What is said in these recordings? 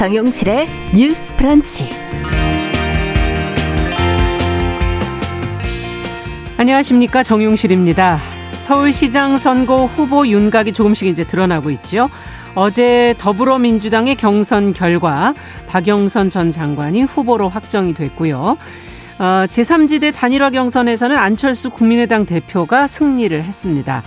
정용실의 뉴스 프런치. 안녕하십니까. 정용실입니다. 서울시장 선거 후보 윤곽이 조금씩 이제 드러나고 있죠. 어제 더불어민주당의 경선 결과 박영선 전 장관이 후보로 확정이 됐고요. 어, 제3지대 단일화 경선에서는 안철수 국민의당 대표가 승리를 했습니다.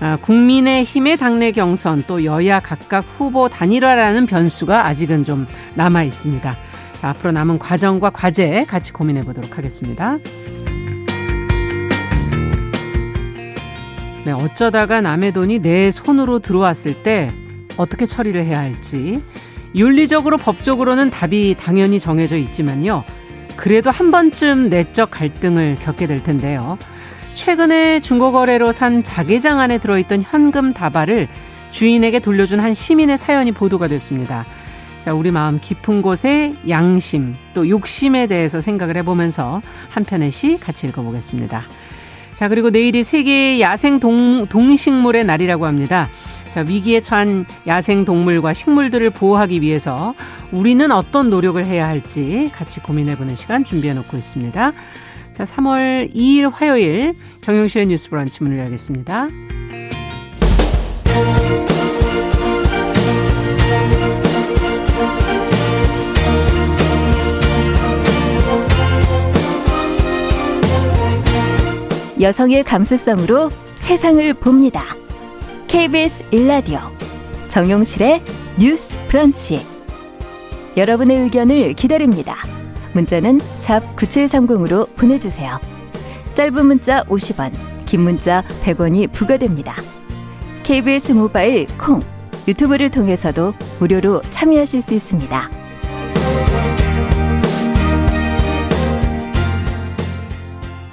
아, 국민의힘의 당내 경선 또 여야 각각 후보 단일화라는 변수가 아직은 좀 남아 있습니다. 자, 앞으로 남은 과정과 과제 같이 고민해 보도록 하겠습니다. 네, 어쩌다가 남의 돈이 내 손으로 들어왔을 때 어떻게 처리를 해야 할지 윤리적으로 법적으로는 답이 당연히 정해져 있지만요. 그래도 한 번쯤 내적 갈등을 겪게 될 텐데요. 최근에 중고거래로 산 자개장 안에 들어있던 현금 다발을 주인에게 돌려준 한 시민의 사연이 보도가 됐습니다. 자, 우리 마음 깊은 곳에 양심, 또 욕심에 대해서 생각을 해보면서 한 편의 시 같이 읽어보겠습니다. 자, 그리고 내일이 세계 야생 동, 동식물의 날이라고 합니다. 자, 위기에 처한 야생 동물과 식물들을 보호하기 위해서 우리는 어떤 노력을 해야 할지 같이 고민해보는 시간 준비해 놓고 있습니다. 자, 3월 2일 화요일 정용실의 뉴스 브런치 문을 열겠습니다. 여성의 감수성으로 세상을 봅니다. KBS 일라디오 정용실의 뉴스 브런치 여러분의 의견을 기다립니다. 문자는 샵 9730으로 보내주세요. 짧은 문자 50원, 긴 문자 100원이 부과됩니다. KBS 모바일 콩, 유튜브를 통해서도 무료로 참여하실 수 있습니다.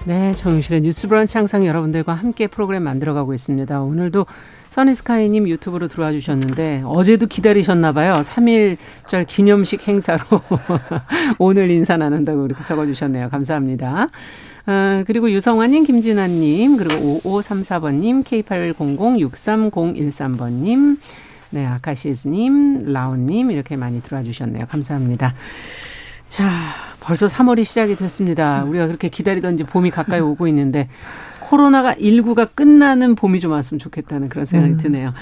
네, 정유실의 뉴스 브런치 항상 여러분들과 함께 프로그램 만들어가고 있습니다. 오늘도 써니스카이님 유튜브로 들어와 주셨는데 어제도 기다리셨나 봐요. 3일절 기념식 행사로 오늘 인사 나눈다고 이렇게 적어주셨네요. 감사합니다. 아, 그리고 유성환님, 김진아님, 그리고 5534번님, K80063013번님, 네, 아카시스님, 라온님, 이렇게 많이 들어와 주셨네요. 감사합니다. 자, 벌써 3월이 시작이 됐습니다. 우리가 그렇게 기다리던 지 봄이 가까이 오고 있는데 코로나가 19가 끝나는 봄이 좀 왔으면 좋겠다는 그런 생각이 음. 드네요.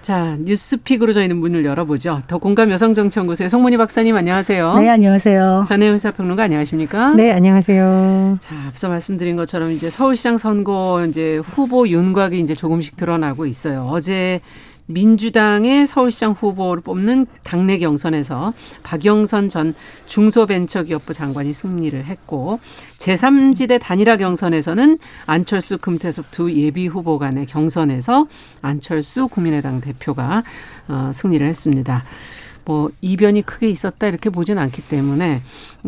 자, 뉴스픽으로 저희는 문을 열어보죠. 더 공감 여성정치연구소의 송문희 박사님 안녕하세요. 네, 안녕하세요. 전혜연 사평론가 안녕하십니까? 네, 안녕하세요. 자, 앞서 말씀드린 것처럼 이제 서울시장 선거 이제 후보 윤곽이 이제 조금씩 드러나고 있어요. 어제 민주당의 서울시장 후보를 뽑는 당내 경선에서 박영선 전 중소벤처기업부 장관이 승리를 했고 제3지대 단일화 경선에서는 안철수 금태섭 두 예비 후보 간의 경선에서 안철수 국민의당 대표가 어, 승리를 했습니다. 뭐 이변이 크게 있었다 이렇게 보진 않기 때문에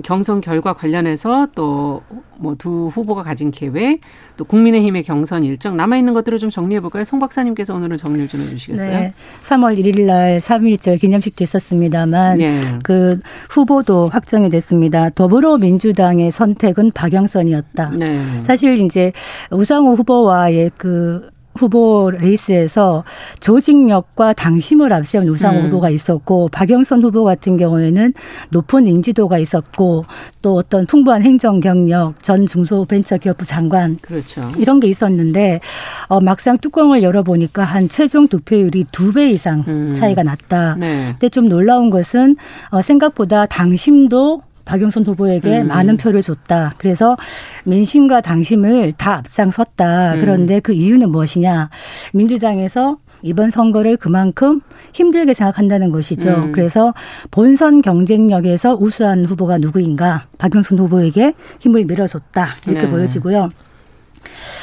경선 결과 관련해서 또 뭐 두 후보가 가진 계획 또 국민의힘의 경선 일정 남아 있는 것들을 좀 정리해 볼까요? 송 박사님께서 오늘은 정리를 좀 해주시겠어요? 네. 3월 1일 날 3일절 기념식도 있었습니다만 네. 그 후보도 확정이 됐습니다. 더불어민주당의 선택은 박영선이었다. 네. 사실 이제 우상호 후보와의 그 후보 레이스에서 조직력과 당심을 앞세운 우상호 음. 후보가 있었고 박영선 후보 같은 경우에는 높은 인지도가 있었고 또 어떤 풍부한 행정 경력, 전 중소벤처기업부 장관 그렇죠. 이런 게 있었는데 어, 막상 뚜껑을 열어보니까 한 최종 득표율이 두 배 이상 음. 차이가 났다. 네. 근데 좀 놀라운 것은 어, 생각보다 당심도 박영선 후보에게 음. 많은 표를 줬다. 그래서 민심과 당심을 다 앞장섰다. 음. 그런데 그 이유는 무엇이냐? 민주당에서 이번 선거를 그만큼 힘들게 생각한다는 것이죠. 음. 그래서 본선 경쟁력에서 우수한 후보가 누구인가? 박영선 후보에게 힘을 밀어줬다. 이렇게 네. 보여지고요.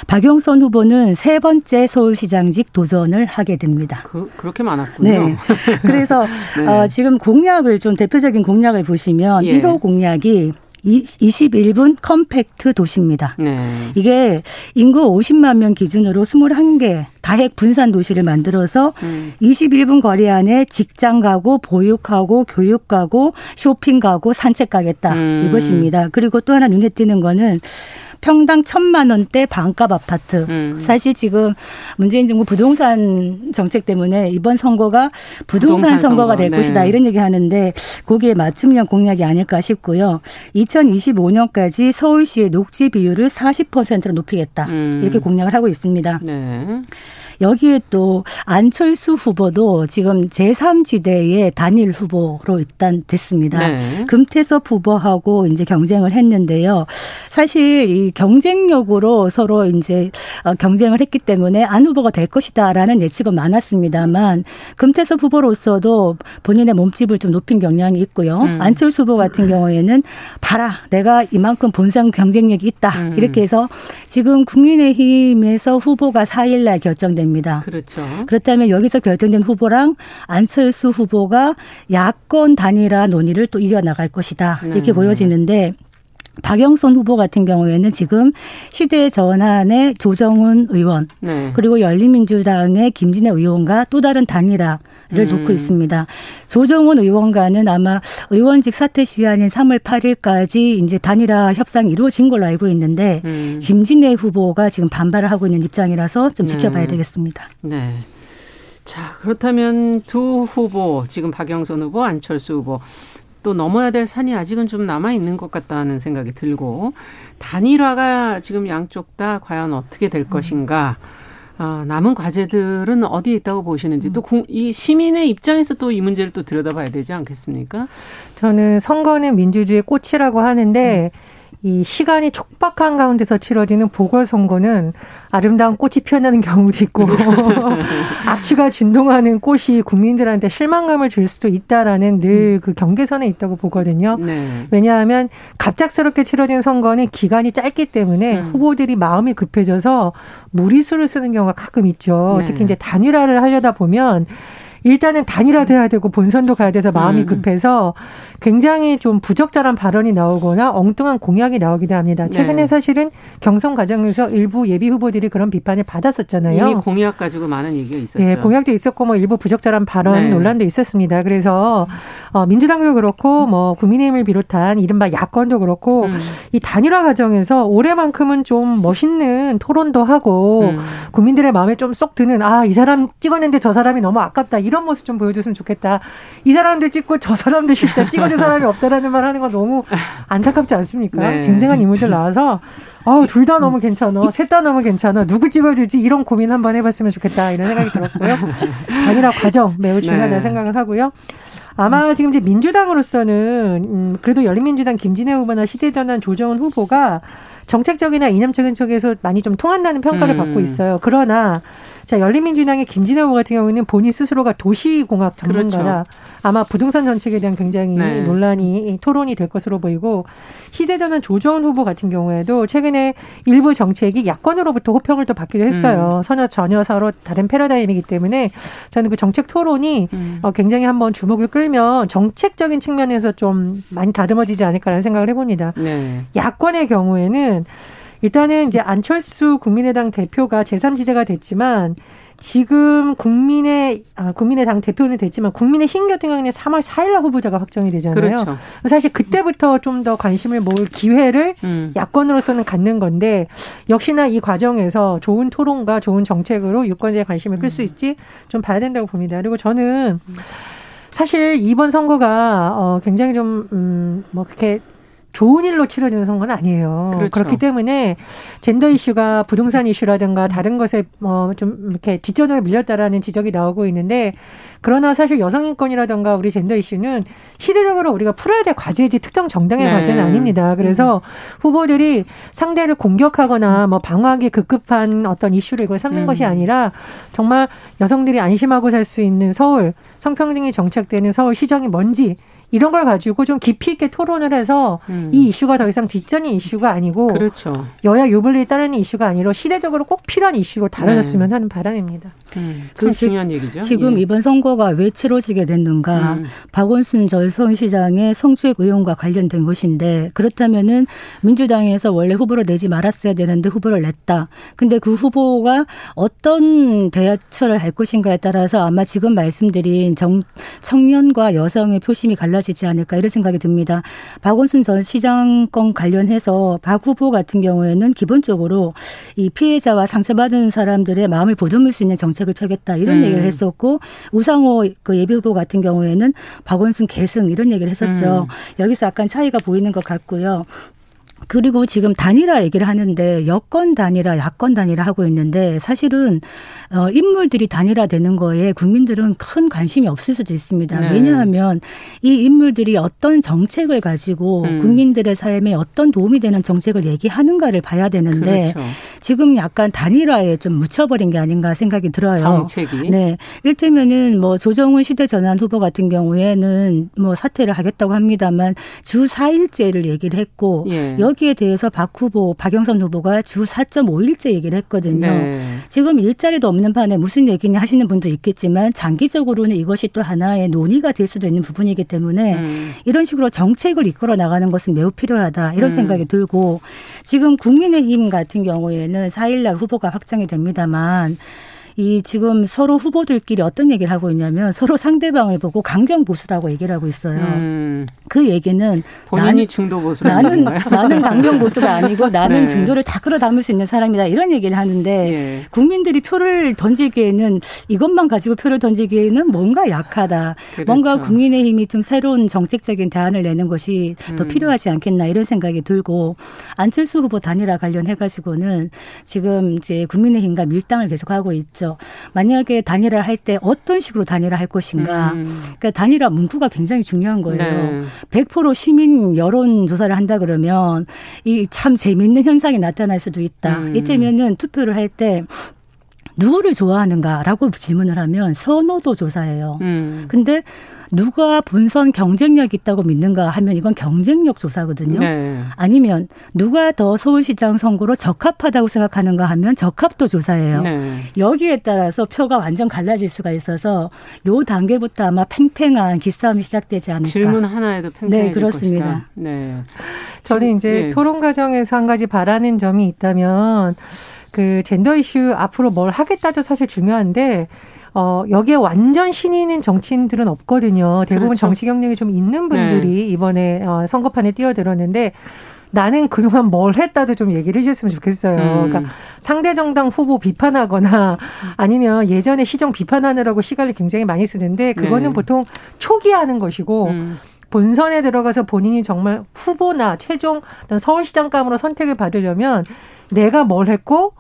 박영선 후보는 세 번째 서울시장직 도전을 하게 됩니다. 그, 렇게 많았군요. 네. 그래서 네. 어, 지금 공약을 좀 대표적인 공약을 보시면 예. 1호 공약이 21분 compact 도시입니다. 네. 이게 인구 50만 명 기준으로 21개 다핵 분산 도시를 만들어서 음. 21분 거리 안에 직장 가고 보육 가고 교육 가고 쇼핑 가고 산책 가겠다 음. 이것입니다. 그리고 또 하나 눈에 띄는 거는 평당 천만 원대 반값 아파트. 음. 사실 지금 문재인 정부 부동산 정책 때문에 이번 선거가 부동산, 부동산 선거가 선거. 될 네. 것이다 이런 얘기 하는데 거기에 맞춤형 공약이 아닐까 싶고요. 2025년까지 서울시의 녹지 비율을 40%로 높이겠다 음. 이렇게 공약을 하고 있습니다. 네. 여기에 또 안철수 후보도 지금 제3지대의 단일 후보로 일단 됐습니다. 네. 금태섭 후보하고 이제 경쟁을 했는데요. 사실 이 경쟁력으로 서로 이제 어, 경쟁을 했기 때문에 안 후보가 될 것이다라는 예측은 많았습니다만 금태섭 후보로서도 본인의 몸집을 좀 높인 경향이 있고요. 음. 안철수 후보 같은 경우에는 봐라 내가 이만큼 본상 경쟁력이 있다 음. 이렇게 해서 지금 국민의힘에서 후보가 4일날 결정됩니다. 됩니다. 그렇죠. 그렇다면 여기서 결정된 후보랑 안철수 후보가 야권 단일화 논의를 또 이어나갈 것이다. 이렇게 네. 보여지는데 박영선 후보 같은 경우에는 지금 시대 전환의 조정훈 의원 네. 그리고 열린민주당의 김진애 의원과 또 다른 단일화 를 음. 놓고 있습니다. 조정훈 의원과는 아마 의원직 사퇴 시간인 3월 8일까지 이제 단일화 협상이 이루어진 걸로 알고 있는데 음. 김진애 후보가 지금 반발을 하고 있는 입장이라서 좀 네. 지켜봐야 되겠습니다. 네. 자, 그렇다면 두 후보, 지금 박영선 후보, 안철수 후보 또 넘어야 될 산이 아직은 좀 남아 있는 것 같다는 생각이 들고 단일화가 지금 양쪽 다 과연 어떻게 될 음. 것인가? 아, 남은 과제들은 어디에 있다고 보시는지 또 이 시민의 입장에서 또 이 문제를 또 들여다봐야 되지 않겠습니까? 저는 선거는 민주주의의 꽃이라고 하는데 음. 이 시간이 촉박한 가운데서 치러지는 보궐선거는 아름다운 꽃이 피어나는 경우도 있고 악취가 진동하는 꽃이 국민들한테 실망감을 줄 수도 있다라는 늘 그 경계선에 있다고 보거든요. 네. 왜냐하면 갑작스럽게 치러진 선거는 기간이 짧기 때문에 음. 후보들이 마음이 급해져서 무리수를 쓰는 경우가 가끔 있죠. 네. 특히 이제 단일화를 하려다 보면 일단은 단일화돼야 되고 본선도 가야 돼서 마음이 음. 급해서 굉장히 좀 부적절한 발언이 나오거나 엉뚱한 공약이 나오기도 합니다. 최근에 네. 사실은 경선 과정에서 일부 예비 후보들이 그런 비판을 받았었잖아요. 이미 공약 가지고 많은 얘기가 있었죠. 네, 공약도 있었고 뭐 일부 부적절한 발언 네. 논란도 있었습니다. 그래서 어, 민주당도 그렇고 뭐 국민의힘을 비롯한 이른바 야권도 그렇고 음. 이 단일화 과정에서 올해만큼은 좀 멋있는 토론도 하고 음. 국민들의 마음에 좀 쏙 드는 아 이 사람 찍었는데 저 사람이 너무 아깝다 이런 모습 좀 보여줬으면 좋겠다. 이 사람들 찍고 저 사람들 싫다 찍어 해줄 사람이 없다라는 말 하는 건 너무 안타깝지 않습니까? 네. 쟁쟁한 인물들 나와서 아우 둘 다 너무 괜찮아, 셋 다 너무 괜찮아, 누구 찍어줄지 이런 고민 한번 해봤으면 좋겠다 이런 생각이 들었고요. 단일화 과정 매우 중요하다는 네. 생각을 하고요. 아마 지금 이제 민주당으로서는 음, 그래도 열린민주당 김진애 후보나 시대전환 조정은 후보가 정책적이나 이념적인 쪽에서 많이 좀 통한다는 평가를 음. 받고 있어요. 그러나 자, 열린민주당의 김진애 후보 같은 경우는 본인 스스로가 도시공학 전문가다. 그렇죠. 아마 부동산 정책에 대한 굉장히 네. 논란이 토론이 될 것으로 보이고 희대전환 조정훈 후보 같은 경우에도 최근에 일부 정책이 야권으로부터 호평을 또 받기도 했어요. 음. 전혀 전혀 서로 다른 패러다임이기 때문에 저는 그 정책 토론이 음. 어, 굉장히 한번 주목을 끌면 정책적인 측면에서 좀 많이 다듬어지지 않을까라는 생각을 해봅니다. 네. 야권의 경우에는 일단은 이제 안철수 국민의당 대표가 제3지대가 됐지만 지금 국민의 아, 국민의당 대표는 됐지만 국민의 힘 같은 경우는 3월 4일 날 후보자가 확정이 되잖아요. 그렇죠. 사실 그때부터 좀 더 관심을 모을 기회를 음. 야권으로서는 갖는 건데 역시나 이 과정에서 좋은 토론과 좋은 정책으로 유권자의 관심을 끌수 음. 있지 좀 봐야 된다고 봅니다. 그리고 저는 사실 이번 선거가 어 굉장히 좀음뭐 그렇게 좋은 일로 치러지는 선거는 아니에요. 그렇죠. 그렇기 때문에 젠더 이슈가 부동산 이슈라든가 다른 것에 뭐좀 이렇게 뒷전으로 밀렸다라는 지적이 나오고 있는데 그러나 사실 여성 인권이라든가 우리 젠더 이슈는 시대적으로 우리가 풀어야 될 과제이지 특정 정당의 네. 과제는 아닙니다. 그래서 음. 후보들이 상대를 공격하거나 뭐 방어하기 급급한 어떤 이슈를 이걸 삼는 음. 것이 아니라 정말 여성들이 안심하고 살 수 있는 서울 성평등이 정착되는 서울 시정이 뭔지 이런 걸 가지고 좀 깊이 있게 토론을 해서 음. 이 이슈가 더 이상 뒷전이 이슈가 아니고 그렇죠. 여야 유불리 따르는 이슈가 아니라 시대적으로 꼭 필요한 이슈로 다뤄졌으면 네. 하는 바람입니다. 음, 참 중요한 얘기죠. 지금 예. 이번 선거가 왜 치러지게 됐는가? 음. 박원순 전 서울시장의 성추행 의혹과 관련된 것인데 그렇다면은 민주당에서 원래 후보를 내지 말았어야 되는데 후보를 냈다. 근데 그 후보가 어떤 대처를 할 것인가에 따라서 아마 지금 말씀드린 정, 청년과 여성의 표심이 갈라 이루어지지 않을까 이런 생각이 듭니다. 박원순 전 시장권 관련해서 박 후보 같은 경우에는 기본적으로 이 피해자와 상처받은 사람들의 마음을 보듬을 수 있는 정책을 펴겠다 이런 음. 얘기를 했었고 우상호 그 예비 후보 같은 경우에는 박원순 계승 이런 얘기를 했었죠. 음. 여기서 약간 차이가 보이는 것 같고요. 그리고 지금 단일화 얘기를 하는데 여권 단일화, 야권 단일화 하고 있는데 사실은 어 인물들이 단일화되는 거에 국민들은 큰 관심이 없을 수도 있습니다. 네. 왜냐하면 이 인물들이 어떤 정책을 가지고 음. 국민들의 삶에 어떤 도움이 되는 정책을 얘기하는가를 봐야 되는데 그렇죠. 지금 약간 단일화에 좀 묻혀버린 게 아닌가 생각이 들어요. 정책이. 네. 일테면은 뭐 조정훈 시대 전환 후보 같은 경우에는 뭐 사퇴를 하겠다고 합니다만 주 4일제를 얘기를 했고 예. 여기에 대해서 박 후보, 박영선 후보가 주 4.5일째 얘기를 했거든요. 네. 지금 일자리도 없는 판에 무슨 얘기냐 하시는 분도 있겠지만 장기적으로는 이것이 또 하나의 논의가 될 수도 있는 부분이기 때문에 음. 이런 식으로 정책을 이끌어 나가는 것은 매우 필요하다 이런 음. 생각이 들고 지금 국민의힘 같은 경우에는 4일날 후보가 확정이 됩니다만 이 지금 서로 후보들끼리 어떤 얘기를 하고 있냐면 서로 상대방을 보고 강경 보수라고 얘기를 하고 있어요. 음. 그 얘기는 본인이 중도 보수라는 나는 나는 강경 보수가 아니고 나는 네. 중도를 다 끌어담을 수 있는 사람이다 이런 얘기를 하는데 예. 국민들이 표를 던지기에는 이것만 가지고 표를 던지기에는 뭔가 약하다. 그렇죠. 뭔가 국민의힘이 좀 새로운 정책적인 대안을 내는 것이 음. 더 필요하지 않겠나 이런 생각이 들고 안철수 후보 단일화 관련해 가지고는 지금 이제 국민의힘과 밀당을 계속하고 있죠. 있죠. 만약에 단일화 할때 어떤 식으로 단일화 할 것인가. 음. 그러니까 단일화 문구가 굉장히 중요한 거예요. 네. 100% 시민 여론 조사를 한다 그러면 이 참 재밌는 현상이 나타날 수도 있다. 음. 이때면은 투표를 할때 누구를 좋아하는가라고 질문을 하면 선호도 조사예요. 음. 근데 누가 본선 경쟁력 있다고 믿는가 하면 이건 경쟁력 조사거든요. 네. 아니면 누가 더 서울시장 선거로 적합하다고 생각하는가 하면 적합도 조사예요. 네. 여기에 따라서 표가 완전 갈라질 수가 있어서 요 단계부터 아마 팽팽한 기싸움이 시작되지 않을까. 질문 하나에도 팽팽해질 네, 그렇습니다. 것이다. 네. 저는 이제 네. 토론 과정에서 한 가지 바라는 점이 있다면 그 젠더 이슈 앞으로 뭘 하겠다도 사실 중요한데 어, 여기에 완전 신인인 정치인들은 없거든요. 대부분 그렇죠. 정치 경력이 좀 있는 분들이 네. 이번에 어, 선거판에 뛰어들었는데 나는 그동안 뭘 했다도 좀 얘기를 해주셨으면 좋겠어요. 음. 그러니까 상대 정당 후보 비판하거나 아니면 예전에 시정 비판하느라고 시간을 굉장히 많이 쓰는데 그거는 네. 보통 초기 하는 것이고 음. 본선에 들어가서 본인이 정말 후보나 최종 서울시장감으로 선택을 받으려면 내가 뭘 했고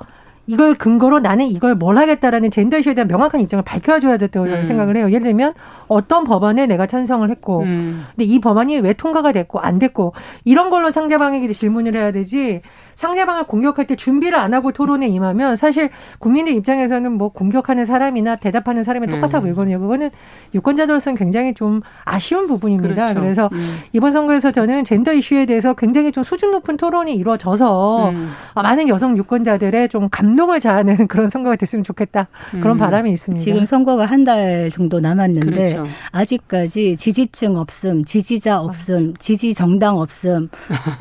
이걸 근거로 나는 이걸 뭘 하겠다라는 젠더 이슈에 대한 명확한 입장을 밝혀줘야 된다고 저는 음. 생각을 해요. 예를 들면 어떤 법안에 내가 찬성을 했고, 음. 근데 이 법안이 왜 통과가 됐고 안 됐고 이런 걸로 상대방에게 질문을 해야 되지. 상대방을 공격할 때 준비를 안 하고 토론에 임하면 사실 국민의 입장에서는 뭐 공격하는 사람이나 대답하는 사람이 똑같아 음. 보이거든요. 그거는 유권자들로서는 굉장히 좀 아쉬운 부분입니다. 그렇죠. 그래서 음. 이번 선거에서 저는 젠더 이슈에 대해서 굉장히 좀 수준 높은 토론이 이루어져서 음. 많은 여성 유권자들의 좀 감동을 자아내는 그런 선거가 됐으면 좋겠다. 그런 음. 바람이 있습니다. 지금 선거가 한 달 정도 남았는데 그렇죠. 아직까지 지지층 없음, 지지자 없음, 지지 정당 없음,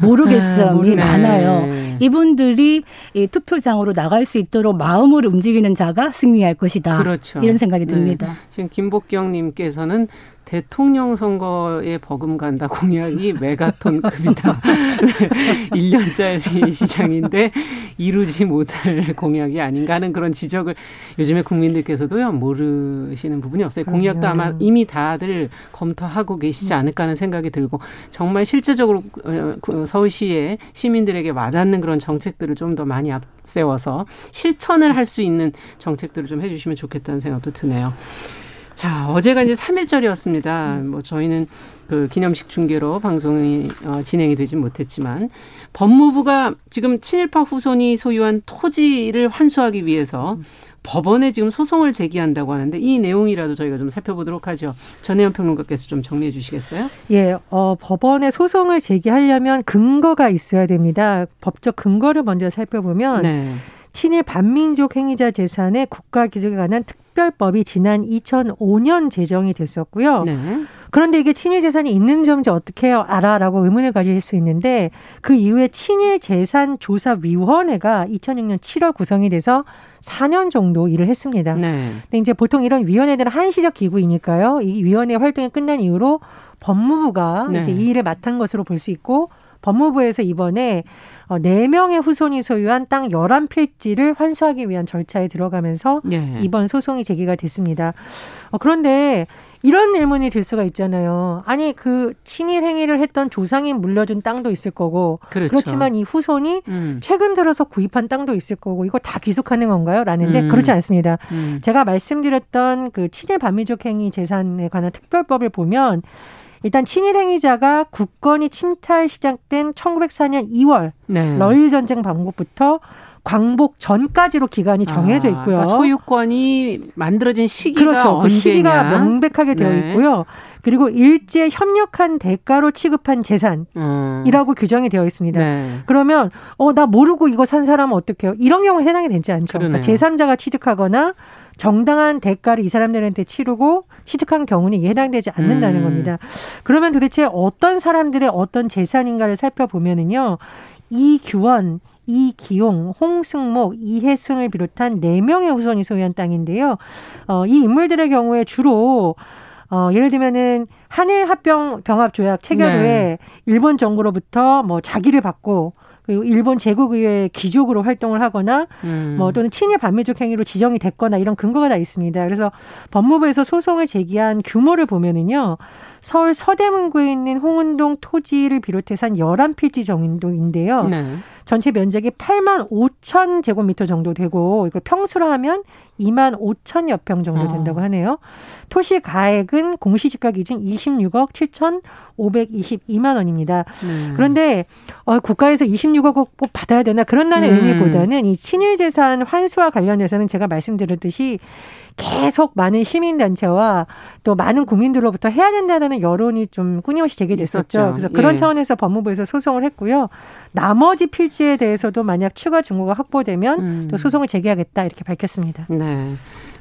모르겠음이 많아요. 네. 이분들이 이 투표장으로 나갈 수 있도록 마음을 움직이는 자가 승리할 것이다. 그렇죠. 이런 생각이 네. 듭니다. 네. 지금 김복경님께서는 대통령 선거에 버금간다 공약이 메가톤급이다. 1년짜리 시장인데 이루지 못할 공약이 아닌가 하는 그런 지적을 요즘에 국민들께서도요 모르시는 부분이 없어요. 공약도 아마 이미 다들 검토하고 계시지 않을까 하는 생각이 들고 정말 실제적으로 어, 서울시의 시민들에게 와닿는 그런 정책들을 좀 더 많이 앞세워서 실천을 할 수 있는 정책들을 좀 해주시면 좋겠다는 생각도 드네요. 자, 어제가 이제 3일절이었습니다. 뭐 저희는 그 기념식 중계로 방송이 어, 진행이 되지 못했지만 법무부가 지금 친일파 후손이 소유한 토지를 환수하기 위해서 법원에 지금 소송을 제기한다고 하는데 이 내용이라도 저희가 좀 살펴보도록 하죠. 전혜연 평론가께서 좀 정리해 주시겠어요? 예, 어, 법원에 소송을 제기하려면 근거가 있어야 됩니다. 법적 근거를 먼저 살펴보면 네. 친일 반민족 행위자 재산의 국가 기록에 관한 특별법이 지난 2005년 제정이 됐었고요. 네. 그런데 이게 친일 재산이 있는 점인지 어떻게 알아라고 의문을 가지실 수 있는데 그 이후에 친일 재산 조사 위원회가 2006년 7월 구성이 돼서 4년 정도 일을 했습니다. 네. 근데 이제 보통 이런 위원회들은 한시적 기구이니까요. 이 위원회 활동이 끝난 이후로 법무부가 네. 이제 이 일을 맡은 것으로 볼 수 있고 법무부에서 이번에 어, 4명의 후손이 소유한 땅 11필지를 환수하기 위한 절차에 들어가면서 네. 이번 소송이 제기가 됐습니다. 어, 그런데 이런 의문이 들 수가 있잖아요. 아니 그 친일 행위를 했던 조상이 물려준 땅도 있을 거고 그렇죠. 그렇지만이 후손이 음. 최근 들어서 구입한 땅도 있을 거고 이거 다 귀속하는 건가요? 라는데 음. 그렇지 않습니다. 음. 제가 말씀드렸던 그 친일 반미족 행위 재산에 관한 특별법을 보면 일단 친일 행위자가 국권이 침탈 시작된 1904년 2월 네. 러일 전쟁 방법부터 광복 전까지로 기간이 정해져 아, 있고요. 아, 그러니까 소유권이 만들어진 시기가 그렇죠. 그 시기가 명백하게 되어 네. 있고요. 그리고 일제 협력한 대가로 취급한 재산이라고 음. 규정이 되어 있습니다. 네. 그러면 어 나 모르고 이거 산 사람은 어떻게요? 이런 경우에 해당이 되지 않죠. 그러니까 제3자가 취득하거나 정당한 대가를 이 사람들한테 치르고 취득한 경우는 이게 해당되지 않는다는 음. 겁니다. 그러면 도대체 어떤 사람들의 어떤 재산인가를 살펴보면은요. 이 규원, 이기용, 홍승목, 이혜승을 비롯한 네명의 후손이 소유한 땅인데요. 어, 이 인물들의 경우에 주로 어, 예를 들면은 한일 합병 병합 조약 체결 후에 네. 일본 정부로부터 뭐 자기를 받고 그리고 일본 제국의회 귀족으로 활동을 하거나 음. 뭐 또는 친일 반미족 행위로 지정이 됐거나 이런 근거가 다 있습니다. 그래서 법무부에서 소송을 제기한 규모를 보면은요. 서울 서대문구에 있는 홍은동 토지를 비롯해서 한 열한 필지 정도인데요. 네. 전체 면적이 8만 5천 제곱미터 정도 되고 이걸 평수로 하면 2만 5천여 평 정도 된다고 어. 하네요. 토시 가액은 공시지가 기준 26억 7천 522만 원입니다. 네. 그런데 어, 국가에서 26억 꼭 받아야 되나 그런 날의 음. 의미보다는 이 친일 재산 환수와 관련해서는 제가 말씀드렸듯이 계속 많은 시민단체와 또 많은 국민들로부터 해야 된다는 여론이 좀 끊임없이 제기됐었죠. 있었죠. 그래서 그런 예. 차원에서 법무부에서 소송을 했고요. 나머지 필지에 대해서도 만약 추가 증거가 확보되면 음. 또 소송을 제기하겠다 이렇게 밝혔습니다. 네.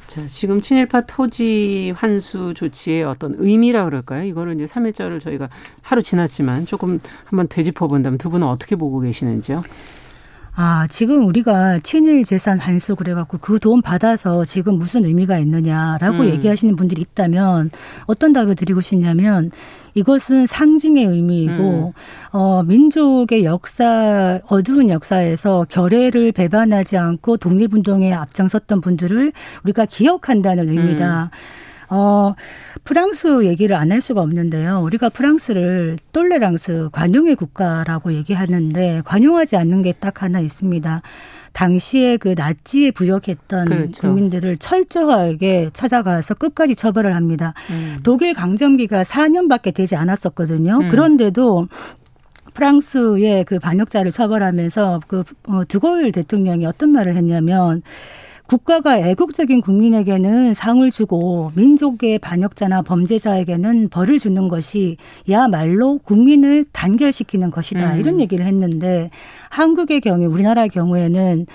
자, 지금 친일파 토지 환수 조치의 어떤 의미라 그럴까요? 이거를 이제 3일절을 저희가 하루 지났지만 조금 한번 되짚어 본다면 두 분은 어떻게 보고 계시는지요? 아, 지금 우리가 친일 재산 환수 그래갖고 그 돈 받아서 지금 무슨 의미가 있느냐라고 음. 얘기하시는 분들이 있다면 어떤 답을 드리고 싶냐면 이것은 상징의 의미이고 음. 어 민족의 역사 어두운 역사에서 결의를 배반하지 않고 독립운동에 앞장섰던 분들을 우리가 기억한다는 의미다. 음. 어, 프랑스 얘기를 안 할 수가 없는데요. 우리가 프랑스를 똘레랑스 관용의 국가라고 얘기하는데 관용하지 않는 게 딱 하나 있습니다. 당시에 그 나치에 부역했던 그렇죠. 국민들을 철저하게 찾아가서 끝까지 처벌을 합니다. 음. 독일 강점기가 4년밖에 되지 않았었거든요. 음. 그런데도 프랑스의 그 반역자를 처벌하면서 그 어, 드골 대통령이 어떤 말을 했냐면 국가가 애국적인 국민에게는 상을 주고 민족의 반역자나 범죄자에게는 벌을 주는 것이 야말로 국민을 단결시키는 것이다. 음. 이런 얘기를 했는데 한국의 경우, 우리나라의 경우에는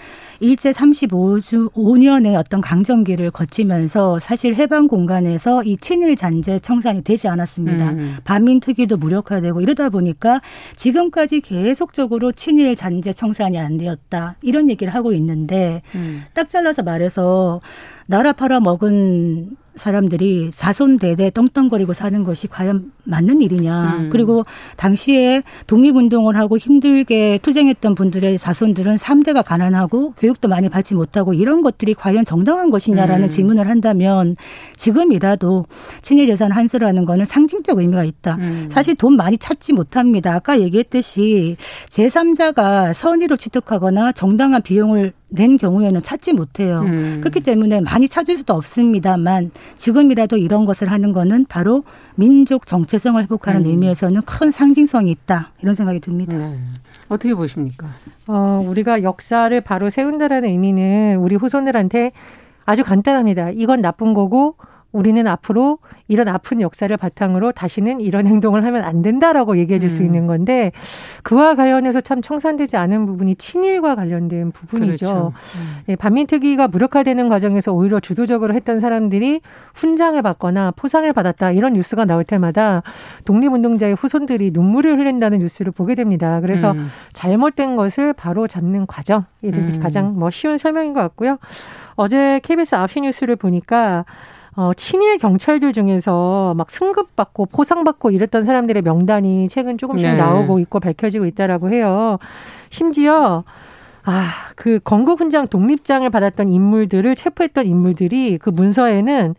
일제 35주 5년의 어떤 강점기를 거치면서 사실 해방 공간에서 이 친일 잔재 청산이 되지 않았습니다. 음. 반민 특위도 무력화되고 이러다 보니까 지금까지 계속적으로 친일 잔재 청산이 안 되었다. 이런 얘기를 하고 있는데 음. 딱 잘라서 말해서 나라 팔아먹은 사람들이 자손대대 떵떵거리고 사는 것이 과연 맞는 일이냐. 음. 그리고 당시에 독립운동을 하고 힘들게 투쟁했던 분들의 자손들은 3대가 가난하고 교육도 많이 받지 못하고 이런 것들이 과연 정당한 것이냐라는 음. 질문을 한다면 지금이라도 친일재산 한수라는 거는 상징적 의미가 있다. 음. 사실 돈 많이 찾지 못합니다. 아까 얘기했듯이 제3자가 선의로 취득하거나 정당한 비용을 낸 경우에는 찾지 못해요. 음. 그렇기 때문에 많이 찾을 수도 없습니다만 지금이라도 이런 것을 하는 거는 바로 민족 정체성을 회복하는 음. 의미에서는 큰 상징성이 있다 이런 생각이 듭니다. 네. 어떻게 보십니까? 어, 우리가 역사를 바로 세운다라는 의미는 우리 후손들한테 아주 간단합니다. 이건 나쁜 거고 우리는 앞으로 이런 아픈 역사를 바탕으로 다시는 이런 행동을 하면 안 된다라고 얘기해 줄수 음. 있는 건데 그와 관련해서 참 청산되지 않은 부분이 친일과 관련된 부분이죠. 그렇죠. 음. 예, 반민특위가 무력화되는 과정에서 오히려 주도적으로 했던 사람들이 훈장을 받거나 포상을 받았다 이런 뉴스가 나올 때마다 독립운동자의 후손들이 눈물을 흘린다는 뉴스를 보게 됩니다. 그래서 음. 잘못된 것을 바로 잡는 과정 이 음. 가장 뭐 쉬운 설명인 것 같고요. 어제 KBS 아홉시 뉴스를 보니까 어, 친일 경찰들 중에서 막 승급받고 포상받고 이랬던 사람들의 명단이 최근 조금씩 네. 나오고 있고 밝혀지고 있다라고 해요. 심지어 아, 그 건국훈장 독립장을 받았던 인물들을 체포했던 인물들이 그 문서에는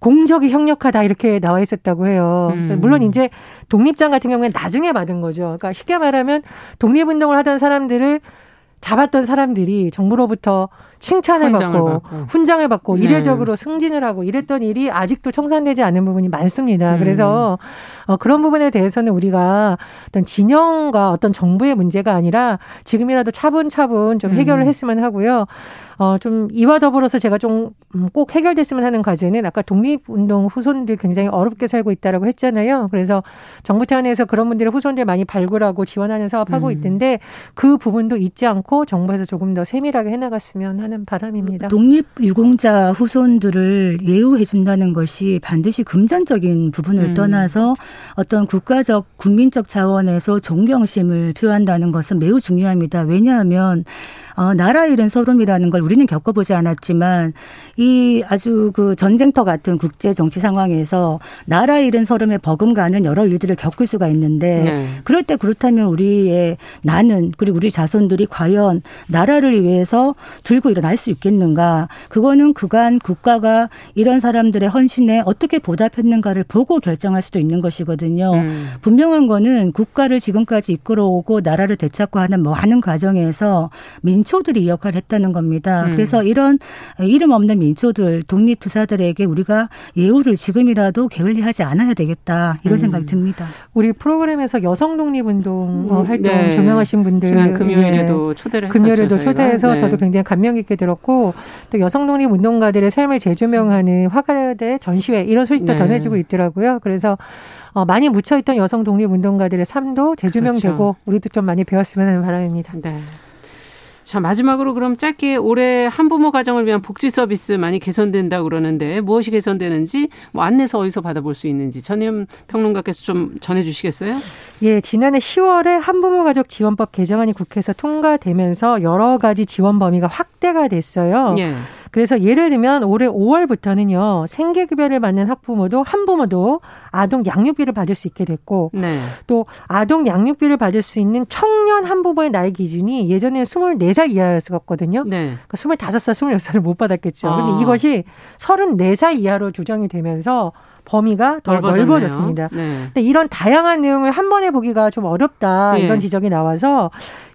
공적이 형력하다 이렇게 나와 있었다고 해요. 음. 물론 이제 독립장 같은 경우에는 나중에 받은 거죠. 그러니까 쉽게 말하면 독립운동을 하던 사람들을 잡았던 사람들이 정부로부터 칭찬을 훈장을 받고, 받고, 훈장을 받고 네. 이례적으로 승진을 하고 이랬던 일이 아직도 청산되지 않은 부분이 많습니다. 음. 그래서 어, 그런 부분에 대해서는 우리가 어떤 진영과 어떤 정부의 문제가 아니라 지금이라도 차분차분 좀 해결을 음. 했으면 하고요. 어, 좀 이와 더불어서 제가 좀꼭 음, 해결됐으면 하는 과제는 아까 독립운동 후손들 굉장히 어렵게 살고 있다라고 했잖아요. 그래서 정부 차원에서 그런 분들의 후손들 많이 발굴하고 지원하는 사업하고 음. 있던데 그 부분도 잊지 않고 정부에서 조금 더 세밀하게 해나갔으면 하는 바람입니다. 독립유공자 후손들을 예우해 준다는 것이 반드시 금전적인 부분을 음. 떠나서 어떤 국가적 국민적 차원에서 존경심을 표한다는 것은 매우 중요합니다. 왜냐하면 어, 나라 잃은 서름이라는 걸 우리는 겪어보지 않았지만 이 아주 그 전쟁터 같은 국제 정치 상황에서 나라 잃은 서름에 버금가는 여러 일들을 겪을 수가 있는데 네. 그럴 때 그렇다면 우리의 나는 그리고 우리 자손들이 과연 나라를 위해서 들고 일어날 수 있겠는가? 그거는 그간 국가가 이런 사람들의 헌신에 어떻게 보답했는가를 보고 결정할 수도 있는 것이거든요. 음. 분명한 거는 국가를 지금까지 이끌어오고 나라를 되찾고 하는 많은 과정에서 민 민초들이 역할을 했다는 겁니다. 음. 그래서 이런 이름 없는 민초들, 독립투사들에게 우리가 예우를 지금이라도 게을리하지 않아야 되겠다 이런 음. 생각이 듭니다. 우리 프로그램에서 여성 독립운동 음, 활동 네. 조명하신 분들 지난 금요일에도 네. 초대를 했었죠. 금요일에도 초대해서 네. 저도 굉장히 감명 깊게 들었고 또 여성 독립 운동가들의 삶을 재조명하는 화가대 전시회 이런 소식도 네. 전해지고 있더라고요. 그래서 어, 많이 묻혀있던 여성 독립운동가들의 삶도 재조명되고 그렇죠. 우리도 좀 많이 배웠으면 하는 바람입니다. 네. 자, 마지막으로 그럼 짧게 올해 한부모 가정을 위한 복지 서비스 많이 개선된다 그러는데 무엇이 개선되는지 뭐 안내서 어디서 받아볼 수 있는지 전임 평론가께서 좀 전해 주시겠어요? 예, 지난해 10월에 한부모 가족 지원법 개정안이 국회에서 통과되면서 여러 가지 지원 범위가 확대가 됐어요. 예. 그래서 예를 들면 올해 5월부터는요 생계급여를 받는 학부모도 한부모도 아동 양육비를 받을 수 있게 됐고 네. 또 아동 양육비를 받을 수 있는 청년 한부모의 나이 기준이 예전에는 24살 이하였었거든요. 네. 그러니까 25살, 26살을 못 받았겠죠. 아. 근데 이것이 34살 이하로 조정이 되면서 범위가 더 넓어졌네요. 넓어졌습니다. 네. 근데 이런 다양한 내용을 한 번에 보기가 좀 어렵다 이런 예. 지적이 나와서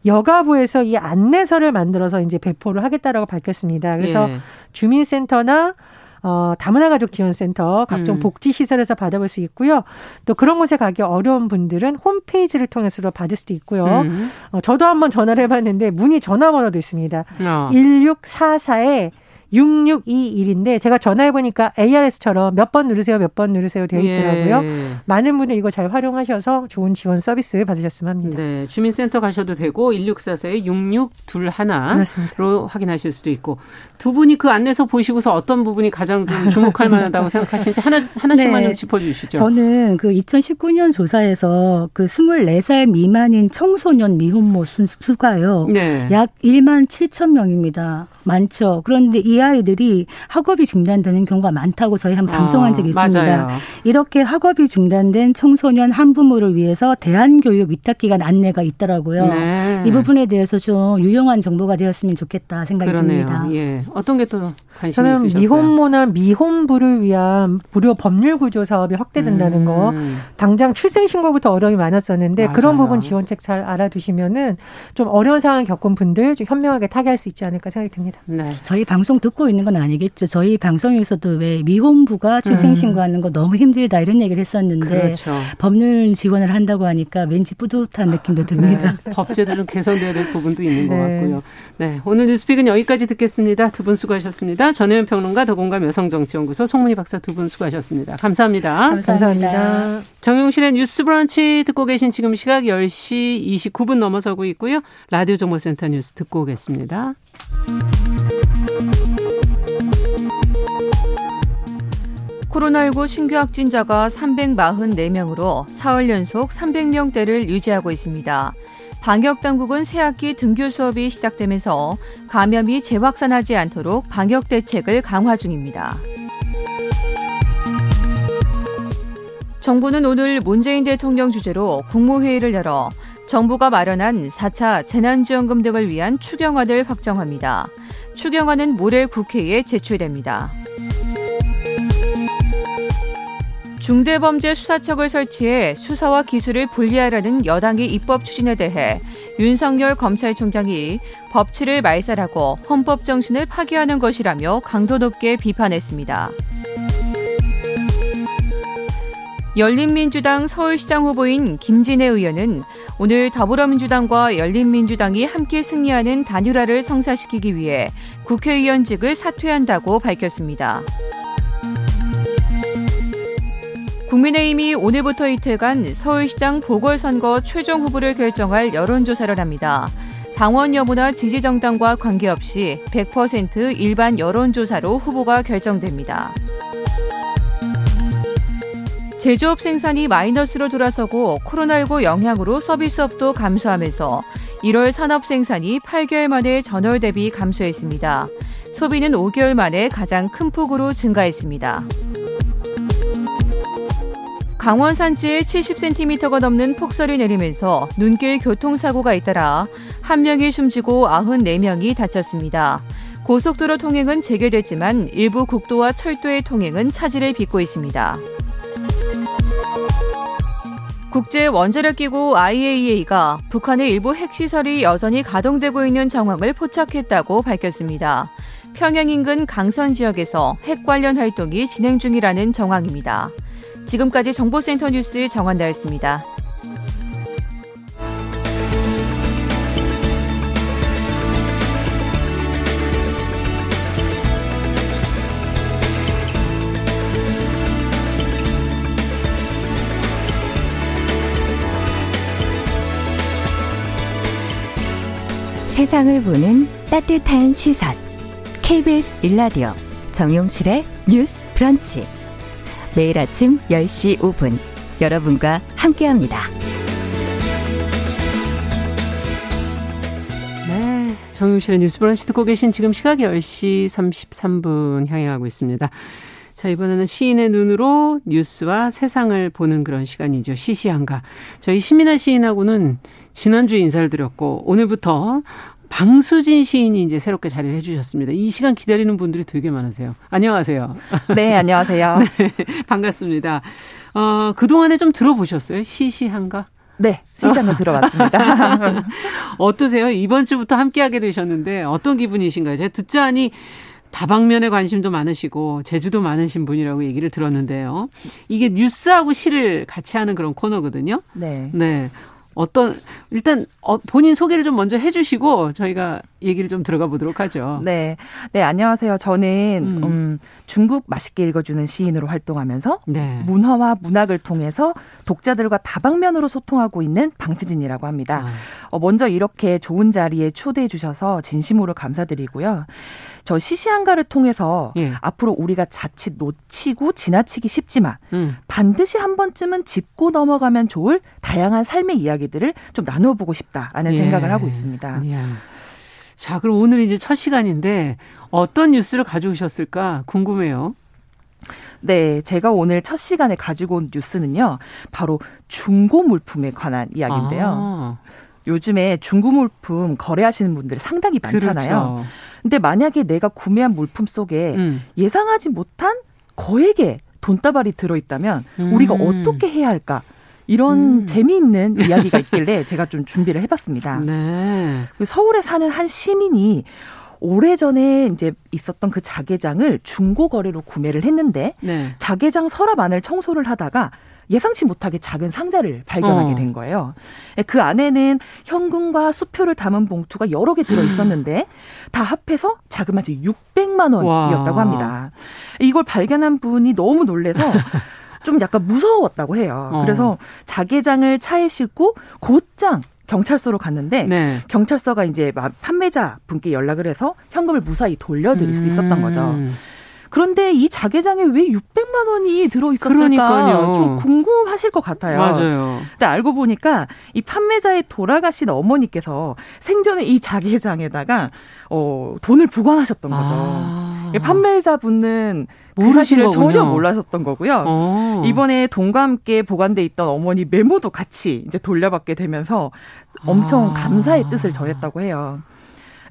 여가부에서 이 안내서를 만들어서 이제 배포를 하겠다라고 밝혔습니다. 그래서 예. 주민센터나 어, 다문화 가족 지원센터 각종 음. 복지 시설에서 받아볼 수 있고요. 또 그런 곳에 가기 어려운 분들은 홈페이지를 통해서도 받을 수도 있고요. 음. 어, 저도 한번 전화를 해봤는데 문의 전화번호도 있습니다. 어. 1644에 6621인데 제가 전화해 보니까 ARS처럼 몇 번 누르세요, 몇 번 누르세요 되어 있더라고요. 예. 많은 분들 이거 잘 활용하셔서 좋은 지원 서비스 받으셨으면 합니다. 네, 주민센터 가셔도 되고 1644에 6621로 확인하실 수도 있고 두 분이 그 안내서 보시고서 어떤 부분이 가장 좀 주목할 만하다고 생각하시는지 하나 하나씩만 네. 짚어 주시죠. 저는 그 2019년 조사에서 그 24살 미만인 청소년 미혼모 수가요. 네. 약 1만 7천 명입니다. 많죠. 그런데 이 아이들이 학업이 중단되는 경우가 많다고 저희 한번 어, 방송한 적이 있습니다. 맞아요. 이렇게 학업이 중단된 청소년 한부모를 위해서 대한교육 위탁기관 안내가 있더라고요. 네. 이 부분에 대해서 좀 유용한 정보가 되었으면 좋겠다 생각이 그러네요. 듭니다. 예. 어떤 게 또 관심이 저는 있으셨어요? 미혼모나 미혼부를 위한 무료 법률 구조 사업이 확대된다는 음. 거 당장 출생 신고부터 어려움이 많았었는데 맞아요. 그런 부분 지원책 잘 알아두시면은 좀 어려운 상황 겪은 분들 좀 현명하게 타개할 수 있지 않을까 생각이 듭니다. 네. 저희 방송 듣고 있는 건 아니겠죠. 저희 방송에서도 왜 미혼부가 출생 신고하는 거 너무 힘들다 이런 얘기를 했었는데 그렇죠. 법률 지원을 한다고 하니까 왠지 뿌듯한 느낌도 듭니다. 네. 법제도 좀 개선돼야 될 부분도 있는 네. 것 같고요. 네, 오늘 뉴스픽은 여기까지 듣겠습니다. 두 분 수고하셨습니다. 전혜연 평론가 더공감 여성정치연구소 송문희 박사 두 분 수고하셨습니다. 감사합니다. 감사합니다. 감사합니다. 정용실의 뉴스 브런치 듣고 계신 지금 시각 10시 29분 넘어서고 있고요. 라디오 정보센터 뉴스 듣고 오겠습니다. 코로나19 신규 확진자가 344명으로 사흘 연속 300명대를 유지하고 있습니다. 방역당국은 새학기 등교 수업이 시작되면서 감염이 재확산하지 않도록 방역 대책을 강화 중입니다. 정부는 오늘 문재인 대통령 주재로 국무회의를 열어 정부가 마련한 4차 재난지원금 등을 위한 추경안을 확정합니다. 추경안은 모레 국회에 제출됩니다. 중대범죄수사척을 설치해 수사와 기술을 분리하라는 여당의 입법 추진에 대해 윤석열 검찰총장이 법치를 말살하고 헌법 정신을 파괴하는 것이라며 강도 높게 비판했습니다. 열린민주당 서울시장 후보인 김진애 의원은 오늘 더불어민주당과 열린민주당이 함께 승리하는 단일화를 성사시키기 위해 국회의원직을 사퇴한다고 밝혔습니다. 국민의힘이 오늘부터 이틀간 서울시장 보궐선거 최종 후보를 결정할 여론조사를 합니다. 당원 여부나 지지 정당과 관계없이 100% 일반 여론조사로 후보가 결정됩니다. 제조업 생산이 마이너스로 돌아서고 코로나19 영향으로 서비스업도 감소하면서 1월 산업 생산이 8개월 만에 전월 대비 감소했습니다. 소비는 5개월 만에 가장 큰 폭으로 증가했습니다. 강원 산지에 70cm가 넘는 폭설이 내리면서 눈길 교통사고가 잇따라 한 명이 숨지고 94명이 다쳤습니다. 고속도로 통행은 재개됐지만 일부 국도와 철도의 통행은 차질을 빚고 있습니다. 국제 원자력 기구 IAEA가 북한의 일부 핵시설이 여전히 가동되고 있는 정황을 포착했다고 밝혔습니다. 평양 인근 강선 지역에서 핵 관련 활동이 진행 중이라는 정황입니다. 지금까지 정보센터 뉴스 정한다였습니다. 세상을 보는 따뜻한 시선. KBS 일라디오 정용실의 뉴스 브런치. 매일 아침 10시 5분 여러분과 함께합니다. 네, 정용실의 뉴스 브런치 듣고 계신 지금 시각 10시 33분 향해 가고 있습니다. 자, 이번에는 시인의 눈으로 뉴스와 세상을 보는 그런 시간이죠. 시시한가. 저희 시민아 시인하고는 지난주에 인사를 드렸고, 오늘부터 방수진 시인이 이제 새롭게 자리를 해주셨습니다. 이 시간 기다리는 분들이 되게 많으세요. 안녕하세요. 네, 안녕하세요. 네, 반갑습니다. 어, 그동안에 좀 들어보셨어요? 시시한가? 네, 시시한가 들어봤습니다. 어떠세요? 이번 주부터 함께하게 되셨는데 어떤 기분이신가요? 제가 듣자니 다방면에 관심도 많으시고 제주도 많으신 분이라고 얘기를 들었는데요. 이게 뉴스하고 시를 같이 하는 그런 코너거든요. 네. 네. 어떤 일단 어, 본인 소개를 좀 먼저 해주시고 저희가 얘기를 좀 들어가 보도록 하죠. 네, 네 안녕하세요. 저는 음. 음 중국 맛있게 읽어주는 시인으로 활동하면서 네. 문화와 문학을 통해서 독자들과 다방면으로 소통하고 있는 방수진이라고 합니다. 아. 어, 먼저 이렇게 좋은 자리에 초대해 주셔서 진심으로 감사드리고요. 저 시시한가를 통해서 예. 앞으로 우리가 자칫 놓치고 지나치기 쉽지만 음. 반드시 한 번쯤은 짚고 넘어가면 좋을 다양한 삶의 이야기들을 좀 나눠보고 싶다라는 예. 생각을 하고 있습니다. 예. 자, 그럼 오늘 이제 첫 시간인데 어떤 뉴스를 가져오셨을까 궁금해요. 네, 제가 오늘 첫 시간에 가지고 온 뉴스는요. 바로 중고 물품에 관한 이야기인데요. 아. 요즘에 중고 물품 거래하시는 분들이 상당히 많잖아요. 그렇죠. 근데 만약에 내가 구매한 물품 속에 음. 예상하지 못한 거액의 돈다발이 들어있다면 음. 우리가 어떻게 해야 할까? 이런 음. 재미있는 이야기가 있길래 제가 좀 준비를 해봤습니다. 네. 그 서울에 사는 한 시민이 오래전에 이제 있었던 그 자개장을 중고 거래로 구매를 했는데 네. 자개장 서랍 안을 청소를 하다가 예상치 못하게 작은 상자를 발견하게 어. 된 거예요. 예, 그 안에는 현금과 수표를 담은 봉투가 여러 개 들어 있었는데 다 합해서 자그마치 600만 원이었다고 합니다. 이걸 발견한 분이 너무 놀래서 좀 약간 무서웠다고 해요. 어. 그래서 자개장을 차에 싣고 곧장 경찰서로 갔는데 네. 경찰서가 이제 판매자 분께 연락을 해서 현금을 무사히 돌려드릴 수 있었던 거죠. 음. 그런데 이 자개장에 왜 600만 원이 들어 있었을까 좀 궁금하실 것 같아요. 맞아요. 근데 알고 보니까 이 판매자의 돌아가신 어머니께서 생전에 이 자개장에다가 어 돈을 보관하셨던 거죠. 아. 아. 판매자분은 그 사실을 전혀 몰라셨던 거고요. 어. 이번에 돈과 함께 보관돼 있던 어머니 메모도 같이 이제 돌려받게 되면서 엄청 아. 감사의 뜻을 전했다고 해요.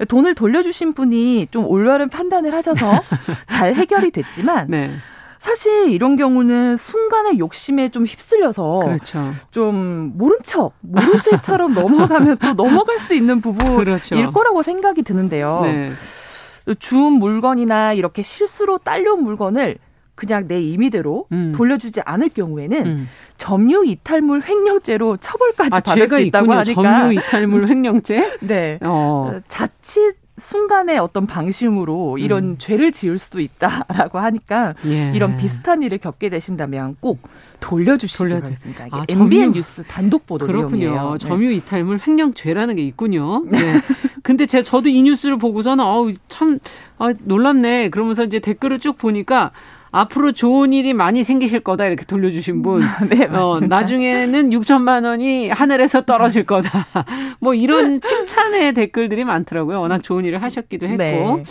돈을 돌려주신 분이 좀 올바른 판단을 하셔서 잘 해결이 됐지만 네. 사실 이런 경우는 순간의 욕심에 좀 휩쓸려서 그렇죠. 좀 모른 척 모른 새처럼 넘어가면 또 넘어갈 수 있는 부분일 그렇죠. 거라고 생각이 드는데요. 네. 주운 물건이나 이렇게 실수로 딸려온 물건을 그냥 내 임의대로 음. 돌려주지 않을 경우에는 음. 점유 이탈물 횡령죄로 처벌까지 아, 받을 수 있다고 있군요. 하니까 점유 이탈물 횡령죄? 네. 어. 자칫 순간의 어떤 방심으로 이런 음. 죄를 지을 수도 있다라고 하니까 예. 이런 비슷한 일을 겪게 되신다면 꼭 돌려주시기 바랍니다. 아, MBN 점유, 뉴스 단독 보도 그렇군요. 내용이에요. 네. 점유 이탈물 횡령죄라는 게 있군요. 네. 근데 제가 저도 이 뉴스를 보고서는 어우 참 아, 놀랍네. 그러면서 이제 댓글을 쭉 보니까 앞으로 좋은 일이 많이 생기실 거다 이렇게 돌려주신 분. 네, 어, 나중에는 6천만 원이 하늘에서 떨어질 거다. 뭐 이런 칭찬의 댓글들이 많더라고요. 워낙 좋은 일을 하셨기도 했고. 네.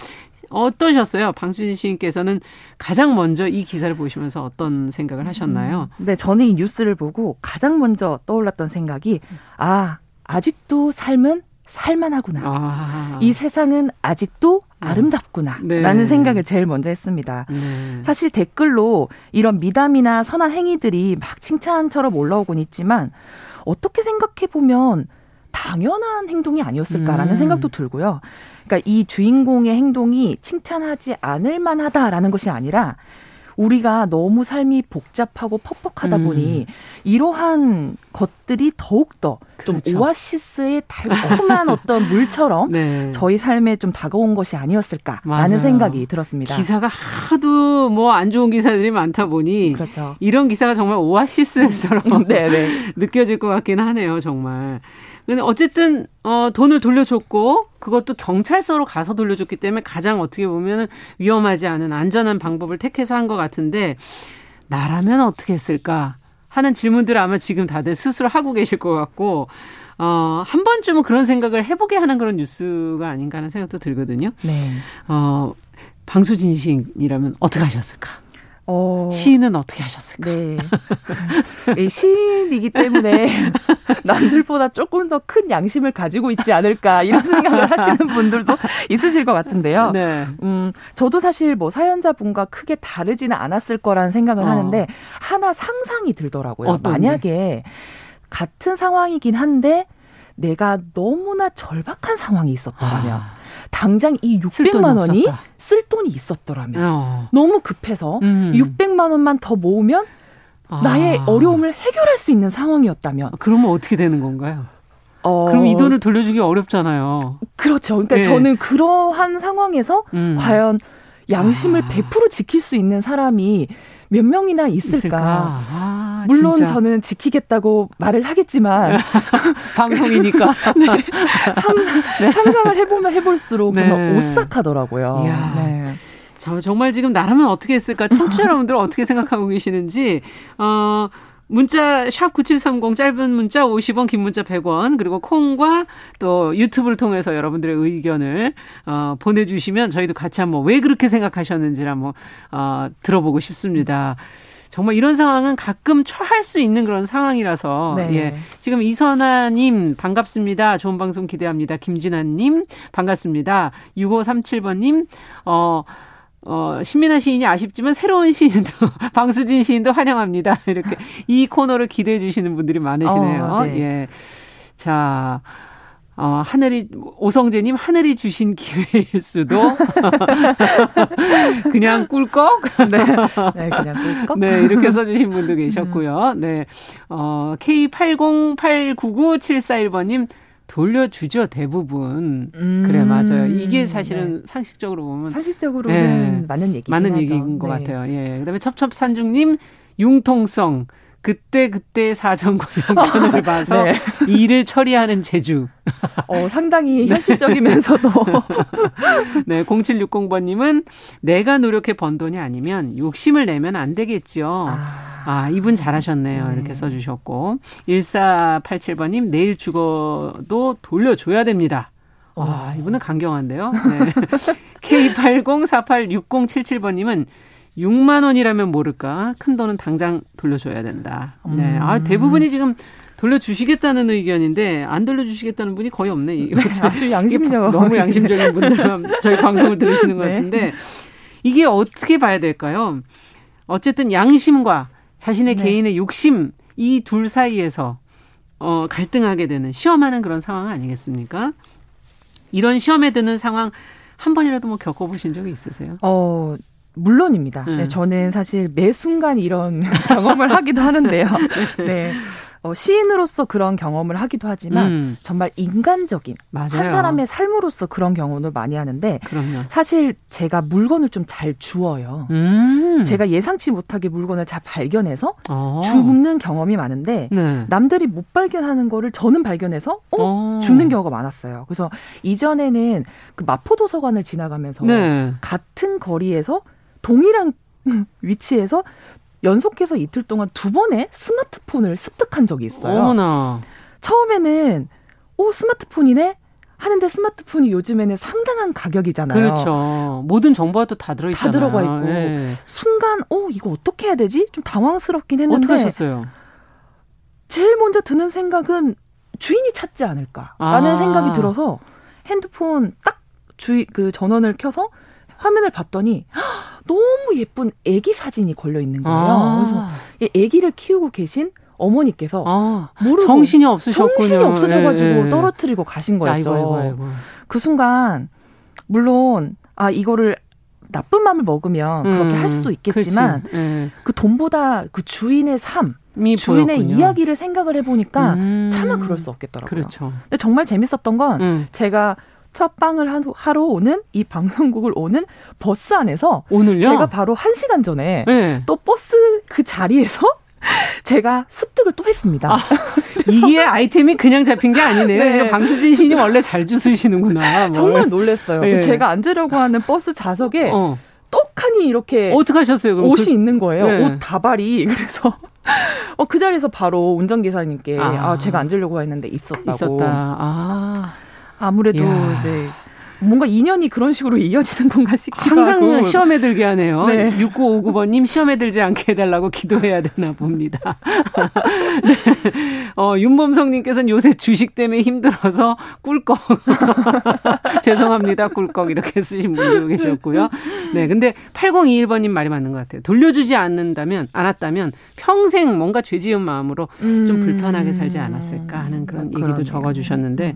어떠셨어요? 방수진 씨께서는 가장 먼저 이 기사를 보시면서 어떤 생각을 하셨나요? 음, 네, 저는 이 뉴스를 보고 가장 먼저 떠올랐던 생각이 아 아직도 삶은 살만하구나. 아. 이 세상은 아직도 아름답구나. 네. 라는 생각을 제일 먼저 했습니다. 네. 사실 댓글로 이런 미담이나 선한 행위들이 막 칭찬처럼 올라오곤 있지만 어떻게 생각해 보면 당연한 행동이 아니었을까라는 음. 생각도 들고요. 그러니까 이 주인공의 행동이 칭찬하지 않을 만하다라는 것이 아니라 우리가 너무 삶이 복잡하고 퍽퍽하다 보니 음. 이러한 것들이 더욱더 그렇죠. 좀 오아시스의 달콤한 어떤 물처럼 네. 저희 삶에 좀 다가온 것이 아니었을까라는 맞아요. 생각이 들었습니다. 기사가 하도 뭐 안 좋은 기사들이 많다 보니 그렇죠. 이런 기사가 정말 오아시스처럼 네, 네. 느껴질 것 같긴 하네요, 정말. 근데 어쨌든 어 돈을 돌려줬고 그것도 경찰서로 가서 돌려줬기 때문에 가장 어떻게 보면 위험하지 않은 안전한 방법을 택해서 한 것 같은데 나라면 어떻게 했을까 하는 질문들을 아마 지금 다들 스스로 하고 계실 것 같고 어, 한 번쯤은 그런 생각을 해보게 하는 그런 뉴스가 아닌가 하는 생각도 들거든요. 네. 어, 방수진 시인이라면 어떻게 하셨을까? 어... 시인은 어떻게 하셨을까? 네. 시인이기 때문에 남들보다 조금 더 큰 양심을 가지고 있지 않을까 이런 생각을 하시는 분들도 있으실 것 같은데요. 네. 음, 저도 사실 뭐 사연자 분과 크게 다르지는 않았을 거라는 생각을 어. 하는데 하나 상상이 들더라고요. 만약에 같은 상황이긴 한데 내가 너무나 절박한 상황이 있었더라면 아. 당장 이 600만 원이 없었다. 쓸 돈이 있었더라면 어. 너무 급해서 음. 600만 원만 더 모으면 아. 나의 어려움을 해결할 수 있는 상황이었다면 그러면 어떻게 되는 건가요? 어... 그럼 이 돈을 돌려주기 어렵잖아요. 그렇죠. 그러니까 네. 저는 그러한 상황에서 음. 과연 양심을 아. 100% 지킬 수 있는 사람이 몇 명이나 있을까? 있을까? 아, 물론 진짜. 저는 지키겠다고 말을 하겠지만 방송이니까 네, 상, 네. 상상을 해보면 해볼수록 네. 정말 오싹하더라고요. 네. 저 정말 지금 나라면 어떻게 했을까? 청취자 여러분들 어떻게 생각하고 계시는지 어. 문자 샵 9730 짧은 문자 50원 긴 문자 100원 그리고 콩과 또 유튜브를 통해서 여러분들의 의견을 어 보내 주시면 저희도 같이 한번 왜 그렇게 생각하셨는지를 한번 어 들어보고 싶습니다. 정말 이런 상황은 가끔 처할 수 있는 그런 상황이라서 네. 예. 지금 이선아님 반갑습니다. 좋은 방송 기대합니다. 김진아님 반갑습니다. 6537번님 어. 어, 신민아 시인이 아쉽지만 새로운 시인도, 방수진 시인도 환영합니다. 이렇게 이 코너를 기대해 주시는 분들이 많으시네요. 어, 네. 예. 자, 어, 하늘이, 오성재님, 하늘이 주신 기회일 수도. 그냥 꿀꺽? 네. 네, 그냥 꿀꺽? 네, 이렇게 써주신 분도 계셨고요. 네. 어, K80899741번님, 돌려주죠 대부분. 음. 그래 맞아요. 이게 사실은 네. 상식적으로 보면 상식적으로는 네. 맞는 얘기 맞는 얘기인 것 네. 같아요. 예. 그다음에 첩첩산중님 융통성 그때 그때 사정과 형편을 봐서 네. 일을 처리하는 재주. 어, 상당히 현실적이면서도. 네, 0760번님은 내가 노력해 번 돈이 아니면 욕심을 내면 안 되겠죠. 아. 아, 이분 잘하셨네요. 네. 이렇게 써주셨고. 1487번님, 내일 죽어도 돌려줘야 됩니다. 와, 이분은 강경한데요. 네. K80486077번님은 6만 원이라면 모를까 큰 돈은 당장 돌려줘야 된다. 네, 아 대부분이 지금 돌려주시겠다는 의견인데 안 돌려주시겠다는 분이 거의 없네. 네, 아주 양심적 너무 양심적인 분들만 저희 방송을 들으시는 것 네. 같은데 이게 어떻게 봐야 될까요? 어쨌든 양심과 자신의 네. 개인의 욕심 이 둘 사이에서 어, 갈등하게 되는 시험하는 그런 상황 아니겠습니까? 이런 시험에 드는 상황 한 번이라도 뭐 겪어보신 적이 있으세요? 어, 물론입니다. 음. 네, 저는 사실 매 순간 이런 경험을 하기도 하는데요. 네. 어, 시인으로서 그런 경험을 하기도 하지만 음. 정말 인간적인 맞아요. 한 사람의 삶으로서 그런 경험을 많이 하는데 그럼요. 사실 제가 물건을 좀 잘 주어요. 음. 제가 예상치 못하게 물건을 잘 발견해서 어. 죽는 경험이 많은데 네. 남들이 못 발견하는 거를 저는 발견해서 어? 어. 죽는 경우가 많았어요. 그래서 이전에는 그 마포도서관을 지나가면서 네. 같은 거리에서 동일한 위치에서 연속해서 이틀 동안 두 번의 스마트폰을 습득한 적이 있어요. 어머나. 처음에는 오 스마트폰이네 하는데 스마트폰이 요즘에는 상당한 가격이잖아요. 그렇죠. 모든 정보가 또 다 들어있잖아요. 다 들어가 있고 네. 순간 오 이거 어떻게 해야 되지? 좀 당황스럽긴 했는데 어떻게 하셨어요? 제일 먼저 드는 생각은 주인이 찾지 않을까라는 아. 생각이 들어서 핸드폰 딱 주의 그 전원을 켜서 화면을 봤더니 너무 예쁜 아기 사진이 걸려 있는 거예요. 아. 그래서 아기를 키우고 계신 어머니께서 아, 모르고 정신이 없으셨군요. 정신이 없으셔가지고 네. 떨어뜨리고 가신 거였죠. 아이고, 아이고, 아이고. 그 순간 물론 아 이거를 나쁜 마음을 먹으면 음, 그렇게 할 수도 있겠지만 네. 그 돈보다 그 주인의 삶 주인의 보였군요. 이야기를 생각을 해보니까 음. 차마 그럴 수 없겠더라고요. 그렇죠. 근데 정말 재밌었던 건 음. 제가 첫 방을 하러 오는 이 방송국을 오는 버스 안에서 오늘요? 제가 바로 한 시간 전에 네. 또 버스 그 자리에서 제가 습득을 또 했습니다. 아, 이게 아이템이 그냥 잡힌 게 아니네요. 네. 방수진 씨는 원래 잘 주스시는구나. 정말 놀랐어요. 네. 제가 앉으려고 하는 버스 좌석에 어. 떡하니 이렇게 어떻게 하셨어요? 옷이 그... 있는 거예요. 네. 옷 다발이 그래서 어, 그 자리에서 바로 운전기사님께 아. 아 제가 앉으려고 했는데 있었다고. 있었다. 아. 아무래도 네. 뭔가 인연이 그런 식으로 이어지는 건가 싶기도 항상 하고. 시험에 들게 하네요. 네. 6959번님 시험에 들지 않게 해달라고 기도해야 되나 봅니다. 네. 어, 윤범성님께서는 요새 주식 때문에 힘들어서 꿀꺽. 죄송합니다. 꿀꺽. 이렇게 쓰신 분도 계셨고요. 네. 근데 8021번님 말이 맞는 것 같아요. 돌려주지 않는다면, 않았다면 평생 뭔가 죄 지은 마음으로 좀 음. 불편하게 살지 않았을까 하는 그런 음, 얘기도 적어주셨는데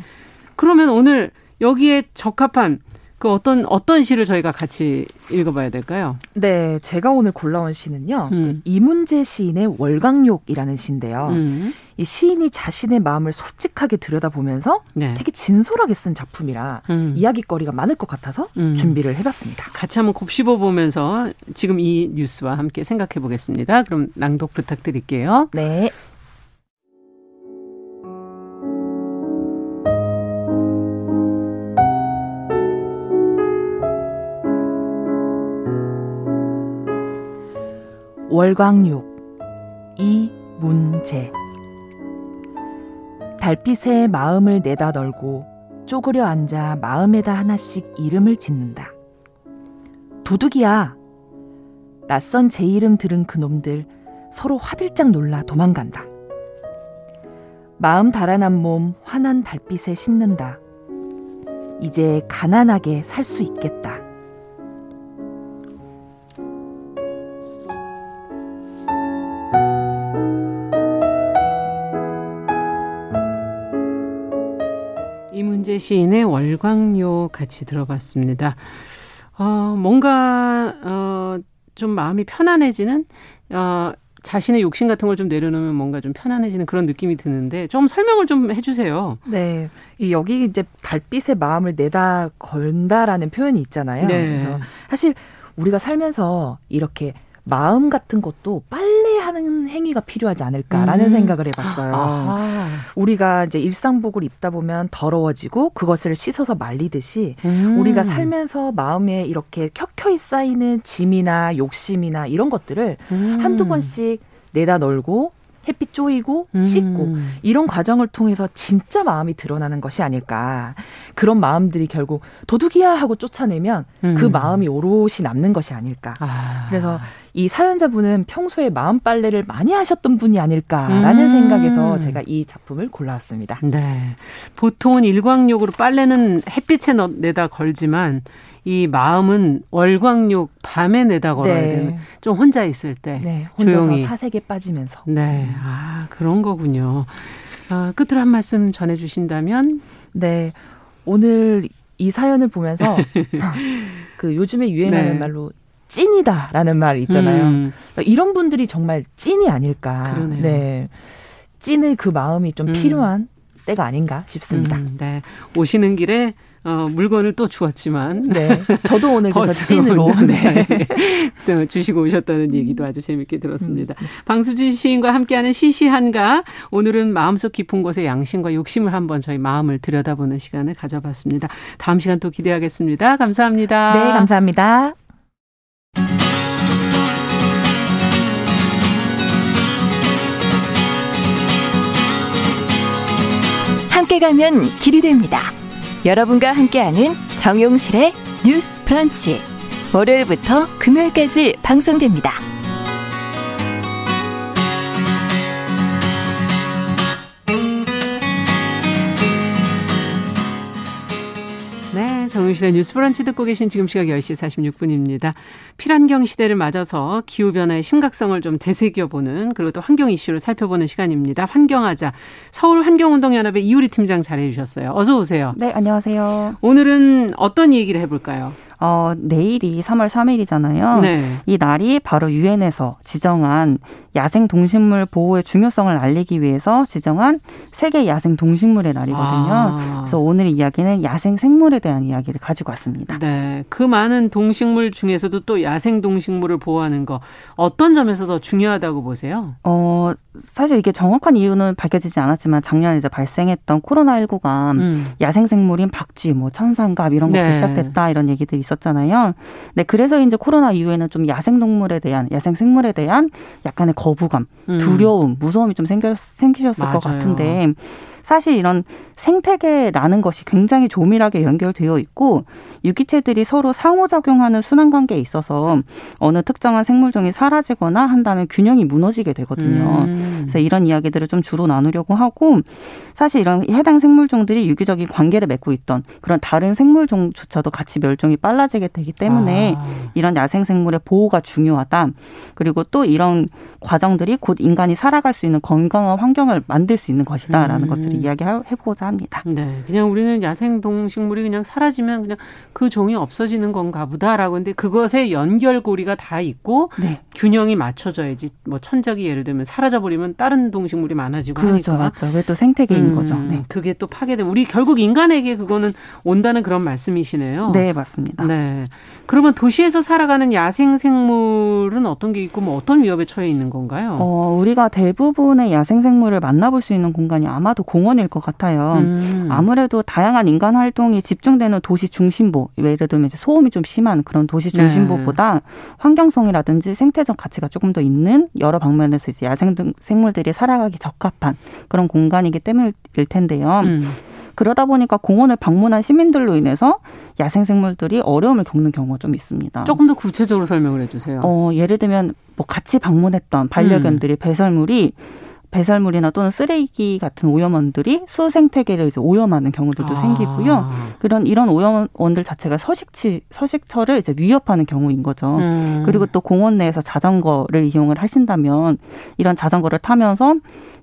그러면 오늘 여기에 적합한 그 어떤 어떤 시를 저희가 같이 읽어봐야 될까요? 네, 제가 오늘 골라온 시는요. 음. 이문재 시인의 월광욕이라는 시인데요. 음. 이 시인이 자신의 마음을 솔직하게 들여다보면서 네. 되게 진솔하게 쓴 작품이라 음. 이야기거리가 많을 것 같아서 음. 준비를 해봤습니다. 같이 한번 곱씹어 보면서 지금 이 뉴스와 함께 생각해 보겠습니다. 그럼 낭독 부탁드릴게요. 네. 월광육 이문제 달빛에 마음을 내다 널고 쪼그려 앉아 마음에다 하나씩 이름을 짓는다. 도둑이야. 낯선 제 이름 들은 그놈들 서로 화들짝 놀라 도망간다. 마음 달아난 몸 환한 달빛에 씻는다. 이제 가난하게 살 수 있겠다. 시인의 월광요 같이 들어봤습니다. 어, 뭔가, 어, 좀 마음이 편안해지는, 어, 자신의 욕심 같은 걸 좀 내려놓으면 뭔가 좀 편안해지는 그런 느낌이 드는데 좀 설명을 좀 해주세요. 네, 이 여기 이제 달빛에 마음을 내다 걸다라는 표현이 있잖아요. 네. 그래서 사실 우리가 살면서 이렇게 마음 같은 것도 빨래하는 행위가 필요하지 않을까라는 음. 생각을 해봤어요. 아하. 우리가 이제 일상복을 입다 보면 더러워지고 그것을 씻어서 말리듯이 음. 우리가 살면서 마음에 이렇게 켜켜이 쌓이는 짐이나 욕심이나 이런 것들을 음. 한두 번씩 내다 널고 햇빛 쪼이고 음. 씻고 이런 과정을 통해서 진짜 마음이 드러나는 것이 아닐까. 그런 마음들이 결국 도둑이야 하고 쫓아내면 그 음. 그 마음이 오롯이 남는 것이 아닐까. 아. 그래서 이 사연자분은 평소에 마음 빨래를 많이 하셨던 분이 아닐까라는 음. 생각에서 제가 이 작품을 골라왔습니다. 네. 보통은 일광욕으로 빨래는 햇빛에 내다 걸지만 이 마음은 월광욕 밤에 내다 걸어야 네. 되는 좀 혼자 있을 때 네, 혼자서 조용히 사색에 빠지면서 네, 아 그런 거군요. 아, 끝으로 한 말씀 전해주신다면 네 오늘 이 사연을 보면서 그 요즘에 유행하는 네. 말로 찐이다라는 말 있잖아요. 음. 그러니까 이런 분들이 정말 찐이 아닐까. 그러네요. 네. 찐의 그 마음이 좀 음. 필요한 때가 아닌가 싶습니다. 음, 네. 오시는 길에 어, 물건을 또 주었지만. 네. 저도 오늘 그래서 찐으로 네. 또 주시고 오셨다는 얘기도 아주 재밌게 들었습니다. 음. 방수진 시인과 함께하는 시시한가. 오늘은 마음속 깊은 곳의 양심과 욕심을 한번 저희 마음을 들여다보는 시간을 가져봤습니다. 다음 시간 또 기대하겠습니다. 감사합니다. 네, 감사합니다. 함께 가면 길이 됩니다. 여러분과 함께하는 정용실의 뉴스 브런치. 월요일부터 금요일까지 방송됩니다. 정용실의 뉴스 브런치 듣고 계신 지금 시각 10시 46분입니다. 필환경 시대를 맞아서 기후변화의 심각성을 좀 되새겨보는 그리고 또 환경 이슈를 살펴보는 시간입니다. 환경하자 서울환경운동연합의 이우리 팀장 잘해주셨어요. 어서 오세요. 네, 안녕하세요. 오늘은 어떤 얘기를 해볼까요? 어, 내일이 3월 3일이잖아요. 네. 이 날이 바로 유엔에서 지정한 야생 동식물 보호의 중요성을 알리기 위해서 지정한 세계 야생 동식물의 날이거든요. 아. 그래서 오늘 이야기는 야생 생물에 대한 이야기를 가지고 왔습니다. 네. 그 많은 동식물 중에서도 또 야생 동식물을 보호하는 거 어떤 점에서 더 중요하다고 보세요? 어, 사실 이게 정확한 이유는 밝혀지지 않았지만 작년에 이제 발생했던 코로나19가 음. 야생 생물인 박쥐, 뭐 천상갑 이런 것도 네. 시작됐다 이런 얘기들이 있었잖아요. 네, 그래서 이제 코로나 이후에는 좀 야생 동물에 대한 야생 생물에 대한 약간의 거부감, 음. 두려움, 무서움이 좀 생겨, 생기셨을 맞아요. 것 같은데 사실 이런 생태계라는 것이 굉장히 조밀하게 연결되어 있고 유기체들이 서로 상호작용하는 순환관계에 있어서 어느 특정한 생물종이 사라지거나 한다면 균형이 무너지게 되거든요. 음. 그래서 이런 이야기들을 좀 주로 나누려고 하고 사실 이런 해당 생물종들이 유기적인 관계를 맺고 있던 그런 다른 생물종조차도 같이 멸종이 빨라지게 되기 때문에 아. 이런 야생 생물의 보호가 중요하다. 그리고 또 이런 과정들이 곧 인간이 살아갈 수 있는 건강한 환경을 만들 수 있는 것이다라는 음. 것들을 이야기해보고자 합니다. 네, 그냥 우리는 야생 동식물이 그냥 사라지면 그냥 그 종이 없어지는 건가 보다라고 근데 그것에 연결고리가 다 있고 네. 균형이 맞춰져야지 뭐 천적이 예를 들면 사라져 버리면 다른 동식물이 많아지고 그렇죠, 하니까 맞죠. 그게 또 생태계인 음, 거죠. 네. 그게 또 파괴돼 우리 결국 인간에게 그거는 온다는 그런 말씀이시네요. 네, 맞습니다. 네. 그러면 도시에서 살아가는 야생 생물은 어떤 게 있고 뭐 어떤 위협에 처해 있는 건가요? 어, 우리가 대부분의 야생 생물을 만나볼 수 있는 공간이 아마도 공 원일 것 같아요. 음. 아무래도 다양한 인간 활동이 집중되는 도시 중심부, 예를 들면 이제 소음이 좀 심한 그런 도시 중심부보다 네. 환경성이라든지 생태적 가치가 조금 더 있는 여러 방면에서 이제 야생 생물들이 살아가기 적합한 그런 공간이기 때문일 텐데요. 음. 그러다 보니까 공원을 방문한 시민들로 인해서 야생 생물들이 어려움을 겪는 경우가 좀 있습니다. 조금 더 구체적으로 설명을 해주세요. 어, 예를 들면 뭐 같이 방문했던 반려견들이 음. 배설물이 배설물이나 또는 쓰레기 같은 오염원들이 수생태계를 이제 오염하는 경우들도 아. 생기고요. 그런 이런 오염원들 자체가 서식지 서식처를 이제 위협하는 경우인 거죠. 음. 그리고 또 공원 내에서 자전거를 이용을 하신다면 이런 자전거를 타면서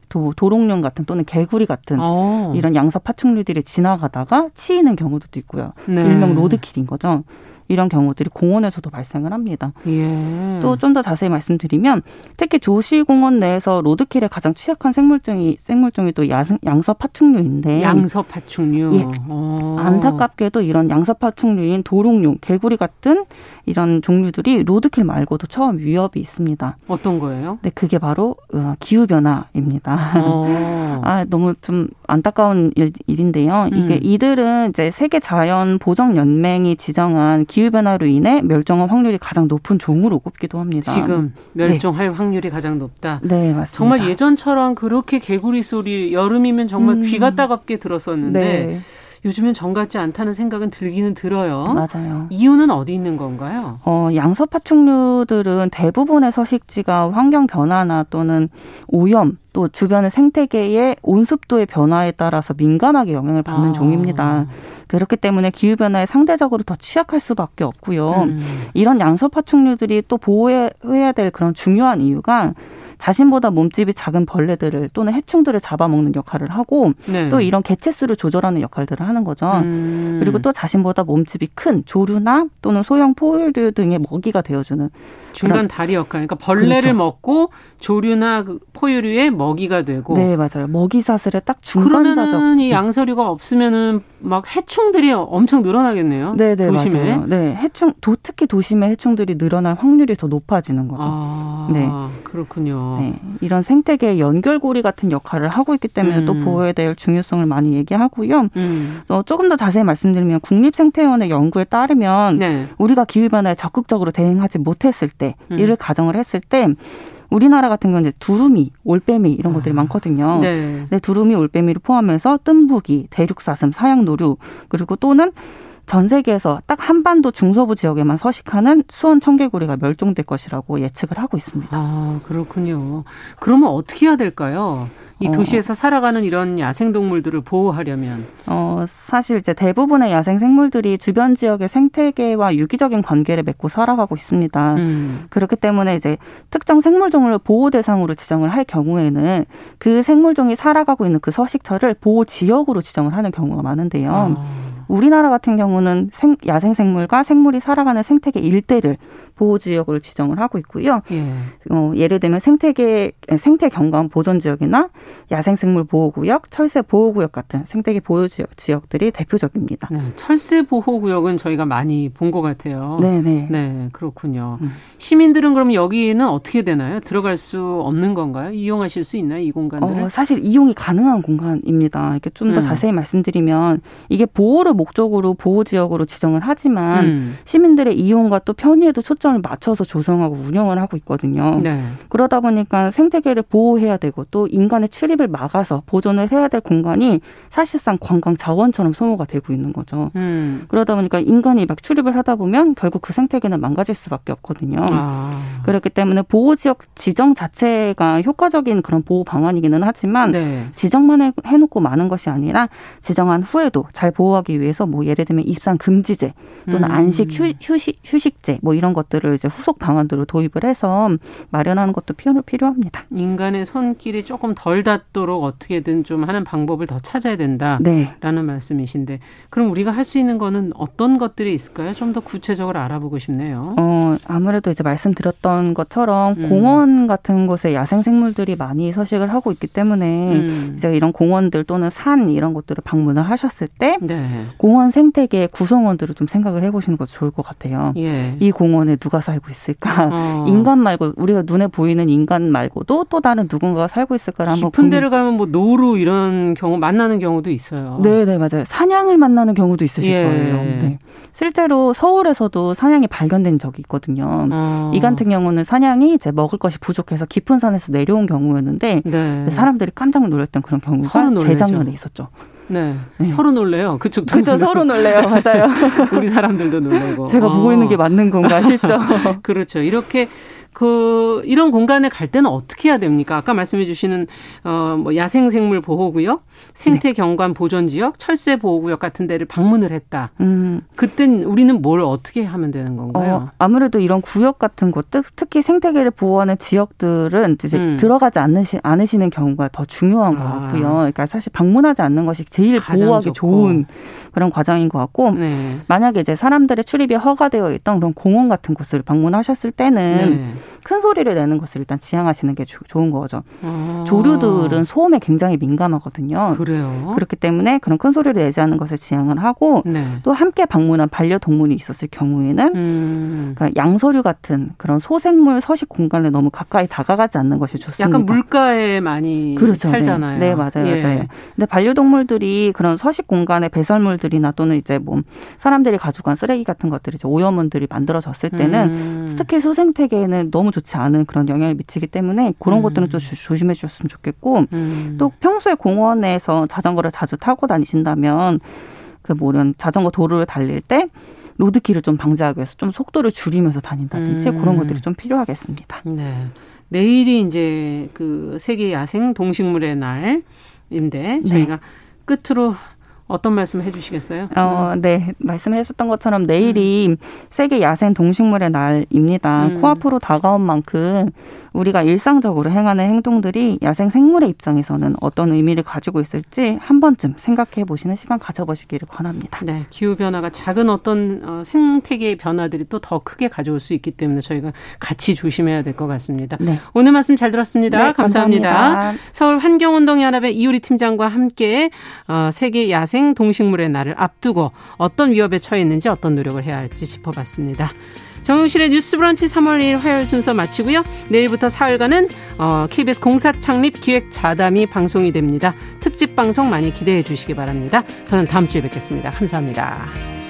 도, 도롱뇽 같은 또는 개구리 같은 오. 어. 이런 양서 파충류들이 지나가다가 치이는 경우도 있고요. 네. 일명 로드킬인 거죠. 이런 경우들이 공원에서도 발생을 합니다. 예. 또좀 더 자세히 말씀드리면 특히 도시공원 내에서 로드킬에 가장 취약한 생물종이 생물종이 또 야생, 양서 파충류인데 양서 파충류. 예. 오. 안타깝게도 이런 양서 파충류인 도롱뇽, 개구리 같은 이런 종류들이 로드킬 말고도 처음 위협이 있습니다. 어떤 거예요? 네, 그게 바로 어, 기후 변화입니다. 어. 아, 너무 좀 안타까운 일, 인데요 이게 음. 이들은 이제 세계 자연 보정 연맹이 지정한 기후 변화로 인해 멸종할 확률이 가장 높은 종으로 꼽기도 합니다. 지금 멸종할 네. 확률이 가장 높다. 네, 맞습니다. 정말 예전처럼 그렇게 개구리 소리 여름이면 정말 음. 귀가 따갑게 들었었는데 네. 요즘엔 정 같지 않다는 생각은 들기는 들어요. 맞아요. 이유는 어디 있는 건가요? 어, 양서 파충류들은 대부분의 서식지가 환경 변화나 또는 오염 또 주변의 생태계의 온습도의 변화에 따라서 민감하게 영향을 받는 아. 종입니다. 그렇기 때문에 기후 변화에 상대적으로 더 취약할 수밖에 없고요. 음. 이런 양서 파충류들이 또 보호해야 될 그런 중요한 이유가 자신보다 몸집이 작은 벌레들을 또는 해충들을 잡아먹는 역할을 하고 네. 또 이런 개체수를 조절하는 역할들을 하는 거죠. 음. 그리고 또 자신보다 몸집이 큰 조류나 또는 소형 포유류 등의 먹이가 되어주는 중간 다리 역할. 그러니까 벌레를 그렇죠. 먹고 조류나 그 포유류의 먹이가 되고. 네 맞아요. 먹이 사슬의 딱 중간자적. 그러면 이 양서류가 없으면은 막 해충들이 엄청 늘어나겠네요. 네네 도심에. 맞아요. 네 해충 도 특히 도심의 해충들이 늘어날 확률이 더 높아지는 거죠. 아, 네 그렇군요. 네 이런 생태계 연결고리 같은 역할을 하고 있기 때문에 음. 또 보호에 대해 중요성을 많이 얘기하고요. 음. 어, 조금 더 자세히 말씀드리면 국립생태원의 연구에 따르면 네. 우리가 기후 변화에 적극적으로 대응하지 못했을 때 음. 이를 가정을 했을 때 우리나라 같은 경우는 이제 두루미, 올빼미 이런 것들이 아. 많거든요. 네. 네, 두루미, 올빼미를 포함해서 뜸부기, 대륙사슴, 사양노류 그리고 또는 전 세계에서 딱 한반도 중서부 지역에만 서식하는 수원 청개구리가 멸종될 것이라고 예측을 하고 있습니다. 아, 그렇군요. 그러면 어떻게 해야 될까요? 이 어. 도시에서 살아가는 이런 야생 동물들을 보호하려면 어 사실 이제 대부분의 야생 생물들이 주변 지역의 생태계와 유기적인 관계를 맺고 살아가고 있습니다. 음. 그렇기 때문에 이제 특정 생물종을 보호 대상으로 지정을 할 경우에는 그 생물종이 살아가고 있는 그 서식처를 보호 지역으로 지정을 하는 경우가 많은데요. 아. 우리나라 같은 경우는 생, 야생 생물과 생물이 살아가는 생태계 일대를 보호 지역으로 지정을 하고 있고요. 예. 어, 예를 들면 생태계 생태 경관 보존 지역이나 야생 생물 보호 구역, 철새 보호 구역 같은 생태계 보호 지역, 지역들이 대표적입니다. 네, 철새 보호 구역은 저희가 많이 본 것 같아요. 네, 네. 네, 그렇군요. 음. 시민들은 그럼 여기는 어떻게 되나요? 들어갈 수 없는 건가요? 이용하실 수 있나요? 이 공간들을? 어, 사실 이용이 가능한 공간입니다. 이렇게 좀더 음. 자세히 말씀드리면 이게 보호를 목적으로 보호 지역으로 지정을 하지만 음. 시민들의 이용과 또 편의에도 초점을 맞춰서 조성하고 운영을 하고 있거든요. 네. 그러다 보니까 생태계를 보호해야 되고 또 인간의 출입을 막아서 보존을 해야 될 공간이 사실상 관광 자원처럼 소모가 되고 있는 거죠. 음. 그러다 보니까 인간이 막 출입을 하다 보면 결국 그 생태계는 망가질 수밖에 없거든요. 아. 그렇기 때문에 보호 지역 지정 자체가 효과적인 그런 보호 방안이기는 하지만 네. 지정만 해놓고 마는 것이 아니라 지정한 후에도 잘 보호하기 위해서 위해서 뭐 예를 들면 입산 금지제 또는 음. 안식 휴, 휴식 휴식제 뭐 이런 것들을 이제 후속 방안으로 도입을 해서 마련하는 것도 필요, 필요합니다. 인간의 손길이 조금 덜 닿도록 어떻게든 좀 하는 방법을 더 찾아야 된다라는 네. 말씀이신데 그럼 우리가 할 수 있는 거는 어떤 것들이 있을까요? 좀 더 구체적으로 알아보고 싶네요. 어, 아무래도 이제 말씀드렸던 것처럼 음. 공원 같은 곳에 야생 생물들이 많이 서식을 하고 있기 때문에 음. 이제 이런 공원들 또는 산 이런 것들을 방문을 하셨을 때 네. 공원 생태계 구성원들을 좀 생각을 해보시는 것도 좋을 것 같아요. 예. 이 공원에 누가 살고 있을까? 어. 인간 말고 우리가 눈에 보이는 인간 말고도 또 다른 누군가가 살고 있을까를 한번 깊은 데를 가면 뭐 노루 이런 경우 만나는 경우도 있어요. 네, 네 맞아요. 사냥을 만나는 경우도 있으실 예. 거예요. 네. 실제로 서울에서도 사냥이 발견된 적이 있거든요. 어. 이 같은 경우는 사냥이 이제 먹을 것이 부족해서 깊은 산에서 내려온 경우였는데 네. 사람들이 깜짝 놀랐던 그런 경우가 재작년에 있었죠. 네. 네. 서로 놀래요. 그쪽도. 그죠. 서로 놀래요. 맞아요. 우리 사람들도 놀래고. 제가 어. 보고 있는 게 맞는 건가 싶죠. 그렇죠. 이렇게 그 이런 공간에 갈 때는 어떻게 해야 됩니까? 아까 말씀해 주시는 어뭐 야생 생물 보호구역, 생태 경관 보존 지역, 철새 보호 구역 같은 데를 방문을 했다. 음. 그땐 우리는 뭘 어떻게 하면 되는 건가요? 어, 아무래도 이런 구역 같은 곳, 특히 생태계를 보호하는 지역들은 이제 음. 들어가지 않으시, 않으시는 경우가 더 중요한 아. 것 같고요. 그러니까 사실 방문하지 않는 것이 제일 보호하기 좋고. 좋은 그런 과정인 것 같고 네. 만약에 이제 사람들의 출입이 허가되어 있던 그런 공원 같은 곳을 방문하셨을 때는 네. 큰 소리를 내는 것을 일단 지향하시는 게 조, 좋은 거죠. 아. 조류들은 소음에 굉장히 민감하거든요. 그래요. 그렇기 때문에 그런 큰 소리를 내지 않는 것을 지향을 하고 네. 또 함께 방문한 반려동물이 있었을 경우에는 음. 그러니까 양서류 같은 그런 소생물 서식 공간에 너무 가까이 다가가지 않는 것이 좋습니다. 약간 물가에 많이 그렇죠. 살잖아요. 네, 네 맞아요, 예. 맞아요. 근데 반려동물들이 그런 서식 공간에 배설물들이나 또는 이제 뭐 사람들이 가지고 간 쓰레기 같은 것들이 오염원들이 만들어졌을 때는 음. 특히 수생태계에는 너무 좋지 않은 그런 영향을 미치기 때문에 그런 음. 것들은 좀 조심해 주셨으면 좋겠고 음. 또 평소에 공원에서 자전거를 자주 타고 다니신다면 그뭐 이런 자전거 도로를 달릴 때 로드킬을 좀 방지하기 위해서 좀 속도를 줄이면서 다닌다든지 음. 그런 것들이 좀 필요하겠습니다. 네. 내일이 이제 그 세계 야생 동식물의 날인데 저희가 네. 끝으로 어떤 말씀 해주시겠어요? 어, 네. 말씀해주셨던 것처럼 내일이 음. 세계 야생 동식물의 날입니다. 음. 코앞으로 다가온 만큼 우리가 일상적으로 행하는 행동들이 야생 생물의 입장에서는 어떤 의미를 가지고 있을지 한 번쯤 생각해 보시는 시간 가져보시기를 권합니다. 네, 기후 변화가 작은 어떤 어, 생태계의 변화들이 또 더 크게 가져올 수 있기 때문에 저희가 같이 조심해야 될 것 같습니다. 네. 오늘 말씀 잘 들었습니다. 네, 감사합니다. 감사합니다. 서울 환경운동연합의 이효리 팀장과 함께 어, 세계 야생 동식물의 날을 앞두고 어떤 위협에 처해 있는지 어떤 노력을 해야 할지 짚어봤습니다. 정용실의 뉴스 브런치 3월 1일 화요일 순서 마치고요. 내일부터 사흘간은 어, KBS 공사 창립 기획 자담이 방송이 됩니다. 특집 방송 많이 기대해 주시기 바랍니다. 저는 다음 주에 뵙겠습니다. 감사합니다.